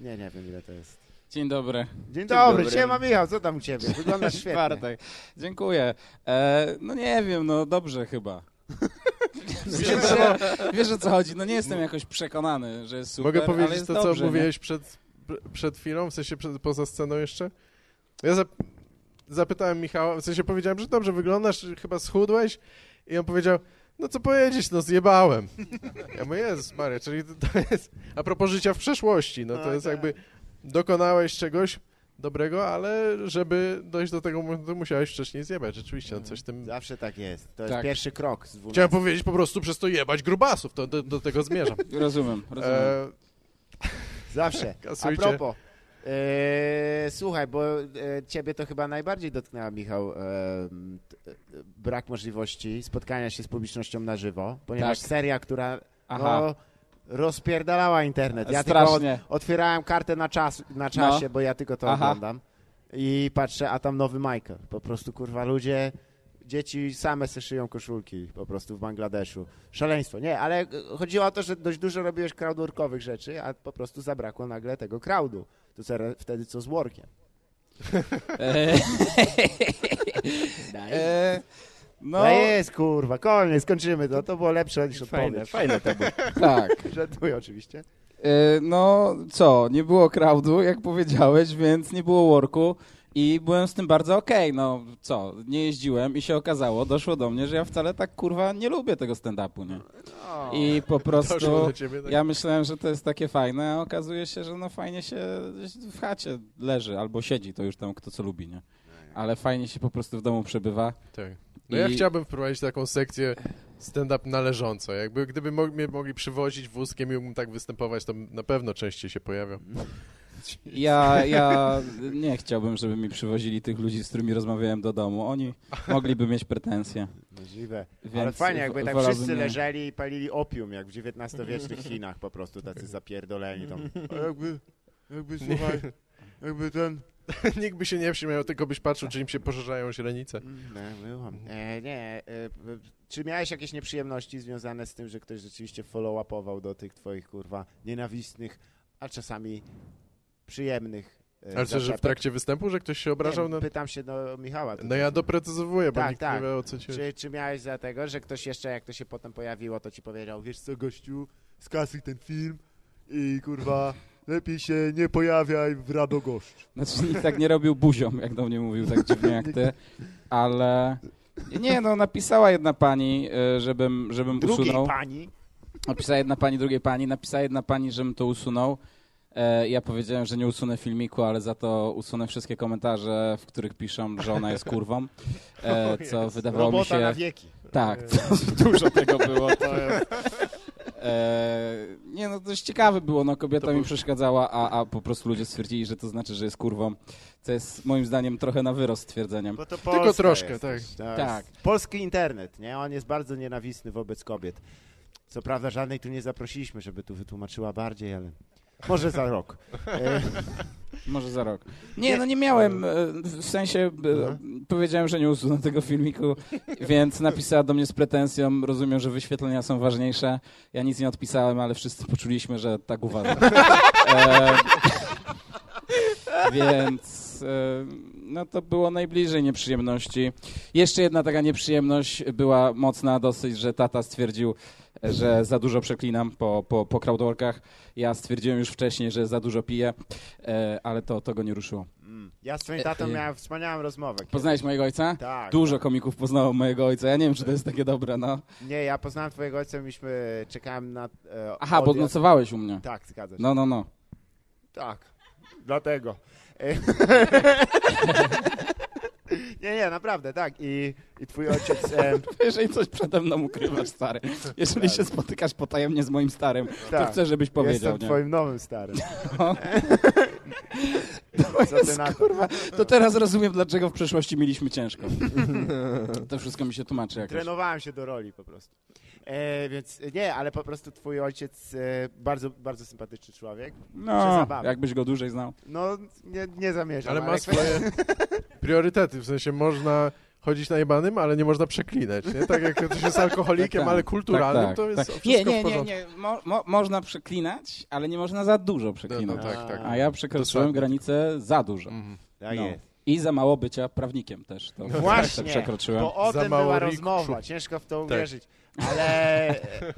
A: Nie, nie wiem ile to jest.
H: Dzień dobry.
A: Dzień dobry,
B: dobry.
A: siema Michał, co tam u ciebie? Wyglądasz świetnie.
H: Bartek. Dziękuję. E, no nie wiem, no dobrze chyba. wiesz, o, wiesz o co chodzi? No nie jestem jakoś przekonany, że jest super,
C: Mogę
H: ale
C: powiedzieć
H: jest
C: to,
H: dobrze,
C: co mówiłeś przed, przed chwilą, w sensie przed, poza sceną jeszcze? Ja zap zapytałem Michała, w sensie powiedziałem, że dobrze wyglądasz, chyba schudłeś i on powiedział, no co powiedzieć, no zjebałem. Ja mówię, Jezus Maria, czyli to, to jest, a propos życia w przeszłości, no to
A: No
C: jest
A: tak.
C: jakby, dokonałeś czegoś dobrego, ale żeby dojść do tego momentu, musiałeś wcześniej zjebać, rzeczywiście, no coś tym...
A: Zawsze tak jest. To jest
H: Tak.
A: pierwszy krok z 12.
C: Chciałem powiedzieć po prostu przez to jebać grubasów, to do, do tego zmierzam.
H: Rozumiem, rozumiem.
C: E,
A: Zawsze. A
C: Kasujcie.
A: propos. E, słuchaj, bo e, ciebie to chyba najbardziej dotknęła, Michał, e, t- e, brak możliwości spotkania się z publicznością na żywo, ponieważ
H: Tak.
A: seria, która no, rozpierdalała internet. Ja tylko
H: strasznie.
A: otwierałem kartę na, czas, na czasie, bo ja tylko to
H: Aha.
A: oglądam i patrzę, a tam nowy Michael. Po prostu, kurwa, ludzie... Dzieci same se szyją koszulki po prostu w Bangladeszu. Szaleństwo. Nie, ale e, chodziło o to, że dość dużo robiłeś crowdworkowych rzeczy, a po prostu zabrakło nagle tego crowdu. To co, wtedy co z workiem?
H: E, e, no,
A: No jest, kurwa, koniec, skończymy to. To było lepsze niż
B: Fajne,
A: odpowiedź.
B: fajne to było.
H: tak.
A: Żartuję oczywiście.
H: E, no co, nie było crowdu, jak powiedziałeś, więc nie było worku i byłem z tym bardzo okej. No co, nie jeździłem i się okazało, doszło do mnie, że ja wcale tak kurwa nie lubię tego stand-upu, nie?
A: No.
H: I po prostu
C: ciebie, tak?
H: ja myślałem, że to jest takie fajne, a okazuje się, że no fajnie się w chacie leży albo siedzi, to już tam kto co lubi, nie? Ale fajnie się po prostu w domu przebywa.
C: Tak. No ja
H: I-
C: chciałbym wprowadzić taką sekcję stand-up należąco. Jakby gdyby mo- mnie mogli przywozić wózkiem i mógłbym tak występować, to na pewno częściej się pojawiam.
H: Ja, ja nie chciałbym, żeby mi przywozili tych ludzi, z którymi rozmawiałem do domu. Oni mogliby mieć pretensje.
A: Możliwe.
H: Więc
A: Ale fajnie, jakby tak wszyscy
H: nie.
A: leżeli i palili opium, jak w XIX-wiecznych Chinach po prostu, tacy zapierdoleni tam. A jakby, jakby, słuchaj, jakby ten...
C: Nikt by się nie śmiał, tylko byś patrzył, czy im się poszerzają źrenice.
A: Nie, byłam. E, nie, e, e, czy miałeś jakieś nieprzyjemności związane z tym, że ktoś rzeczywiście follow-upował do tych twoich, kurwa, nienawistnych, a czasami przyjemnych e,
C: Ale co, że w trakcie występu, że ktoś się obrażał
A: Nie,
C: na...
A: Pytam się do Michała.
C: No ja doprecyzowuję, bo
A: Tak,
C: nikt
A: tak.
C: nie wie o co ci.
A: Czy, czy miałeś za tego, że ktoś jeszcze, jak to się potem pojawiło, to ci powiedział, wiesz co, gościu, skasuj ten film i kurwa, lepiej się nie pojawiaj w Radogoszcz.
H: Znaczy nikt tak nie robił buzią, jak do mnie mówił, tak dziwnie jak ty, ale... Nie, no napisała jedna pani, e, żebym, żebym
A: Drugiej
H: usunął.
A: pani,
H: Napisała jedna pani drugiej pani, napisała jedna pani, żebym to usunął. E, ja powiedziałem, że nie usunę filmiku, ale za to usunę wszystkie komentarze, w których piszą, że ona jest kurwą. E, co wydawało mi
A: Robota
H: się...
A: na wieki.
H: Tak, to, dużo tego było. To jest... e, nie no, dość ciekawe było, no kobieta
C: To
H: mi
C: był-
H: przeszkadzała, a, a po prostu ludzie stwierdzili, że to znaczy, że jest kurwą. Co jest moim zdaniem trochę na wyrost stwierdzeniem.
A: Bo to
C: Tylko troszkę,
A: jest,
C: tak.
A: To
H: Tak.
A: jest Polski internet, nie? On jest bardzo nienawistny wobec kobiet. Co prawda żadnej tu nie zaprosiliśmy, żeby tu wytłumaczyła bardziej, ale może za rok.
H: Może za rok. Nie, no nie miałem, e, w sensie e, powiedziałem, że nie usunę tego filmiku, więc napisała do mnie z pretensją, rozumiem, że wyświetlenia są ważniejsze. Ja nic nie odpisałem, ale wszyscy poczuliśmy, że tak uważam. E, więc e, no to było najbliżej nieprzyjemności. Jeszcze jedna taka nieprzyjemność była mocna dosyć, że tata stwierdził, że za dużo przeklinam po, po, po crowdworkach. Ja stwierdziłem już wcześniej, że za dużo piję, e, ale to, to go nie ruszyło.
A: mm. Ja z twoim tatą
H: E, e.
A: miałem wspaniałą rozmowę.
H: Poznałeś mojego ojca?
A: Tak.
H: Dużo
A: tak.
H: komików poznało mojego ojca. Ja nie wiem, czy to jest takie dobre, no.
A: Nie, ja poznałem twojego ojca, myśmy czekałem na e,
H: Aha, bo
A: odjazd.
H: nocowałeś u mnie.
A: Tak, zgadza się.
H: No, no, no.
A: Tak, dlatego. Nie, nie, naprawdę, tak. I, i twój ojciec... E,
H: Jeżeli coś przede mną ukrywasz, stary. Jeżeli się spotykasz potajemnie z moim starym, to
A: tak,
H: chcę, żebyś powiedział,
A: Jestem
H: nie?
A: twoim nowym starym.
H: No.
A: Co ty na to?
H: Kurwa, to teraz rozumiem, dlaczego w przeszłości mieliśmy ciężko. To wszystko mi się tłumaczy jakoś.
A: Trenowałem się do roli po prostu. E, więc nie, ale po prostu twój ojciec e, bardzo, bardzo sympatyczny człowiek.
H: No, jakbyś go dłużej znał.
A: No, nie, nie zamierzam.
C: Ale ma swoje priorytety, w sensie można chodzić najbanym, ale nie można przeklinać, nie? Tak jak ktoś jest alkoholikiem,
H: Tak, tak.
C: ale kulturalnym,
H: Tak, tak,
C: to jest
H: tak.
C: wszystko
H: Nie,
C: w
H: nie, nie,
C: porządku.
H: nie. Mo, mo, można przeklinać, ale nie można za dużo przeklinać.
C: No, no, tak, tak.
H: A ja przekroczyłem granicę za dużo.
C: Mhm.
A: Tak
H: No.
A: jest.
H: I za mało bycia prawnikiem też. To
A: Właśnie,
H: to przekroczyłem.
A: Bo o
C: Za
A: tym
C: mało
A: była rozmowa, ciężko w to
C: Tak.
A: uwierzyć. Ale,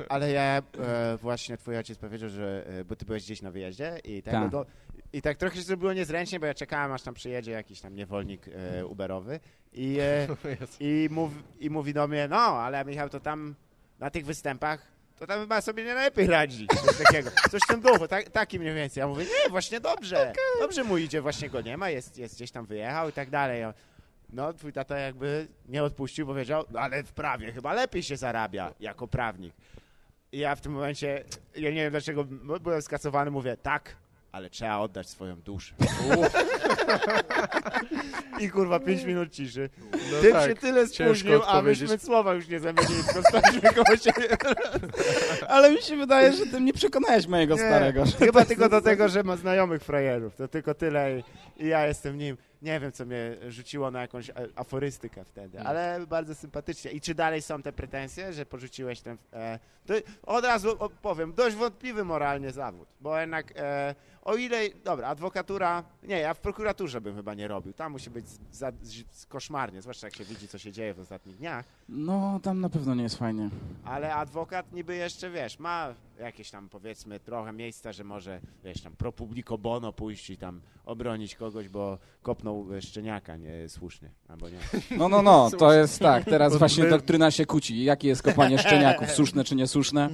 A: ale ja e, właśnie twój ojciec powiedział, że e, bo ty byłeś gdzieś na wyjeździe i tak,
H: Tak.
A: no, i tak trochę się zrobiło niezręcznie, bo ja czekałem aż tam przyjedzie jakiś tam niewolnik e, Uberowy i, e, i, mów, i mówi do mnie, no ale Michał to tam na tych występach to tam chyba sobie nie najlepiej radzi. Coś takiego. Coś w tym duchu, tak, taki mniej więcej. Ja mówię, nie, właśnie dobrze. Dobrze mu idzie, właśnie go nie ma, jest, jest gdzieś tam wyjechał i tak dalej. No, twój tata jakby nie odpuścił, powiedział, no ale w prawie chyba lepiej się zarabia jako prawnik. I ja w tym momencie, ja nie wiem dlaczego, byłem skasowany, mówię, tak, ale trzeba oddać swoją duszę. I kurwa, pięć minut ciszy.
C: No
A: Tym
C: tak,
A: się tyle spóźnił, a myśmy słowa już nie zamienili, tylko staliśmy koło siebie.
H: Ale mi się wydaje, że tym nie przekonałeś mojego
A: Nie,
H: starego.
A: Chyba tylko do tego, że ma znajomych frajerów. To tylko tyle i, i ja jestem nim. Nie wiem, co mnie rzuciło na jakąś aforystykę wtedy,
H: Hmm.
A: ale bardzo sympatycznie. I czy dalej są te pretensje, że porzuciłeś ten... E, to od razu powiem, dość wątpliwy moralnie zawód, bo jednak e, o ile... Dobra, adwokatura... Nie, ja w prokuraturze bym chyba nie robił. Tam musi być za, z, z koszmarnie, zwłaszcza jak się widzi, co się dzieje w ostatnich dniach.
H: No, tam na pewno nie jest fajnie.
A: Ale adwokat niby jeszcze, wiesz, ma jakieś tam powiedzmy trochę miejsca, że może, wiesz, tam pro publico bono pójść i tam obronić kogoś, bo kopnął szczeniaka nie słusznie, albo nie.
H: No, no, no, to jest tak. Teraz właśnie doktryna się kłóci. Jakie jest kopanie szczeniaków, słuszne czy niesłuszne?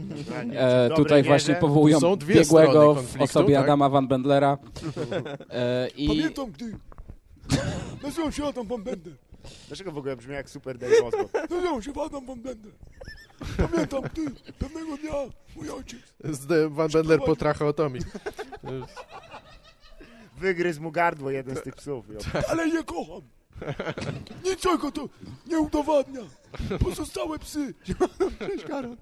H: E, tutaj właśnie powołują biegłego w osobie
C: tak?
H: Adama Van Bendlera. E, I
G: Pamiętam, gdy... Nazywam się Adam Van Bender.
A: Dlaczego w ogóle brzmi jak Super Dave Osborne?
G: Nazywam się Adam Van Bender. Pamiętam, gdy pewnego dnia mój ojciec...
C: Z de- Van Bendler po tracheotomii.
A: Wygryzł mu gardło jeden z tych psów. jo.
G: Ale je kocham. Niczego to nie udowadnia. Pozostałe psy. Cześć, Karol.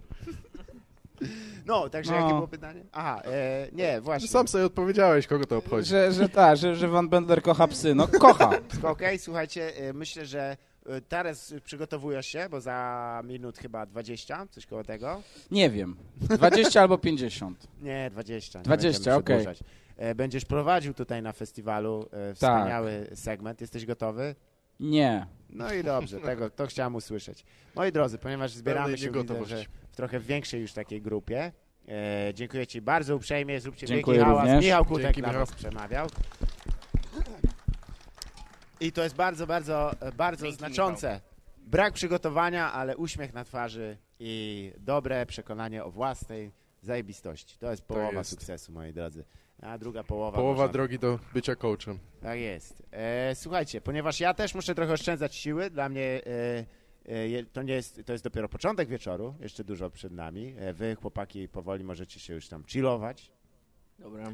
A: No, także
H: No.
A: jakie było pytanie? Aha, e, nie, właśnie.
C: Sam sobie odpowiedziałeś, kogo to obchodzi.
H: że, że tak, że, że Van Bendler kocha psy. No, kocha.
A: Okej, słuchajcie, e, myślę, że e, teraz przygotowujesz się, bo za minut chyba 20, coś koło tego.
H: Nie wiem. 20 albo 50.
A: Nie, 20. Nie
H: 20,
A: będziemy
H: okej.
A: przedłużać. E, Będziesz prowadził tutaj na festiwalu e, wspaniały segment. Jesteś gotowy?
H: Nie.
A: No i dobrze, tego, to chciałem usłyszeć. Moi drodzy, ponieważ zbieramy się widzę, że w trochę większej już takiej grupie, e, dziękuję Ci bardzo uprzejmie, zróbcie
H: Dziękuję
A: wielki hałas.
H: również.
A: Michał Kutek
C: Dzięki,
A: dla
C: Michał.
A: Was przemawiał. I to jest bardzo, bardzo, bardzo
E: Dzięki,
A: znaczące. Brak przygotowania, ale uśmiech na twarzy i dobre przekonanie o własnej zajebistości. To jest połowa
C: jest.
A: sukcesu, moi drodzy. A druga połowa...
C: Połowa
A: można-
C: drogi do bycia coachem.
A: Tak jest. E, słuchajcie, ponieważ ja też muszę trochę oszczędzać siły, dla mnie e, e, to nie jest, to jest dopiero początek wieczoru, jeszcze dużo przed nami. E, wy, chłopaki, powoli możecie się już tam chillować.
B: Dobra.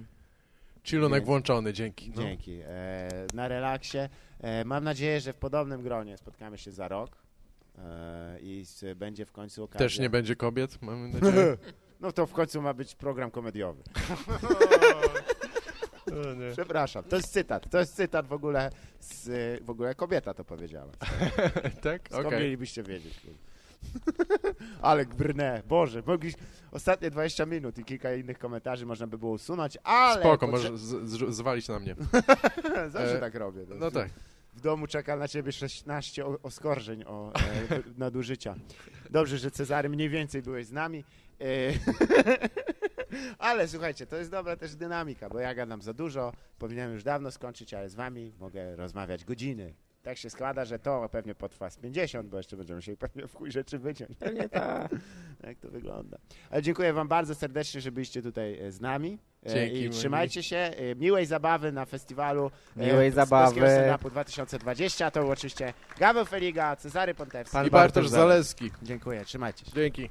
C: Chillunek
A: Jest.
C: włączony, dzięki. No.
A: Dzięki. E, na relaksie. E, mam nadzieję, że w podobnym gronie spotkamy się za rok e, i s, będzie w końcu okazja.
C: Też nie będzie kobiet, mamy nadzieję.
A: No to w końcu ma być program komediowy.
C: Nie.
A: Przepraszam, to jest cytat. To jest cytat w ogóle z, w ogóle kobieta to powiedziała.
C: tak?
A: Skąd
C: Okej.
A: mielibyście wiedzieć? Ale brnę, Boże, mogli ostatnie 20 minut i kilka innych komentarzy można by było usunąć, ale...
C: Spoko,
A: potrze-
C: możesz zwalić na mnie.
A: Zawsze
C: E,
A: tak robię.
C: No tak.
A: W domu czeka na ciebie 16 o- oskarżeń o e, nadużycia. Dobrze, że Cezary mniej więcej byłeś z nami. E, ale słuchajcie, to jest dobra też dynamika, bo ja gadam za dużo, powinienem już dawno skończyć, ale z wami mogę rozmawiać godziny. Tak się składa, że to pewnie potrwa z 50, bo jeszcze będziemy się pewnie w chuj rzeczy wyciąć. Pewnie tak. Jak to wygląda. Ale dziękuję wam bardzo serdecznie, że byliście tutaj e, z nami. E,
C: Dzięki,
A: I trzymajcie się. E, Miłej zabawy na festiwalu
B: Miłej
A: z
B: zabawy.
A: Polskiego Stand-Upu 2020. To był oczywiście Gaweł Feliga, Cezary Pontewski.
B: Pan
C: I Bartosz
B: Bartosz
C: Zaleski.
A: Dziękuję, trzymajcie się.
C: Dzięki.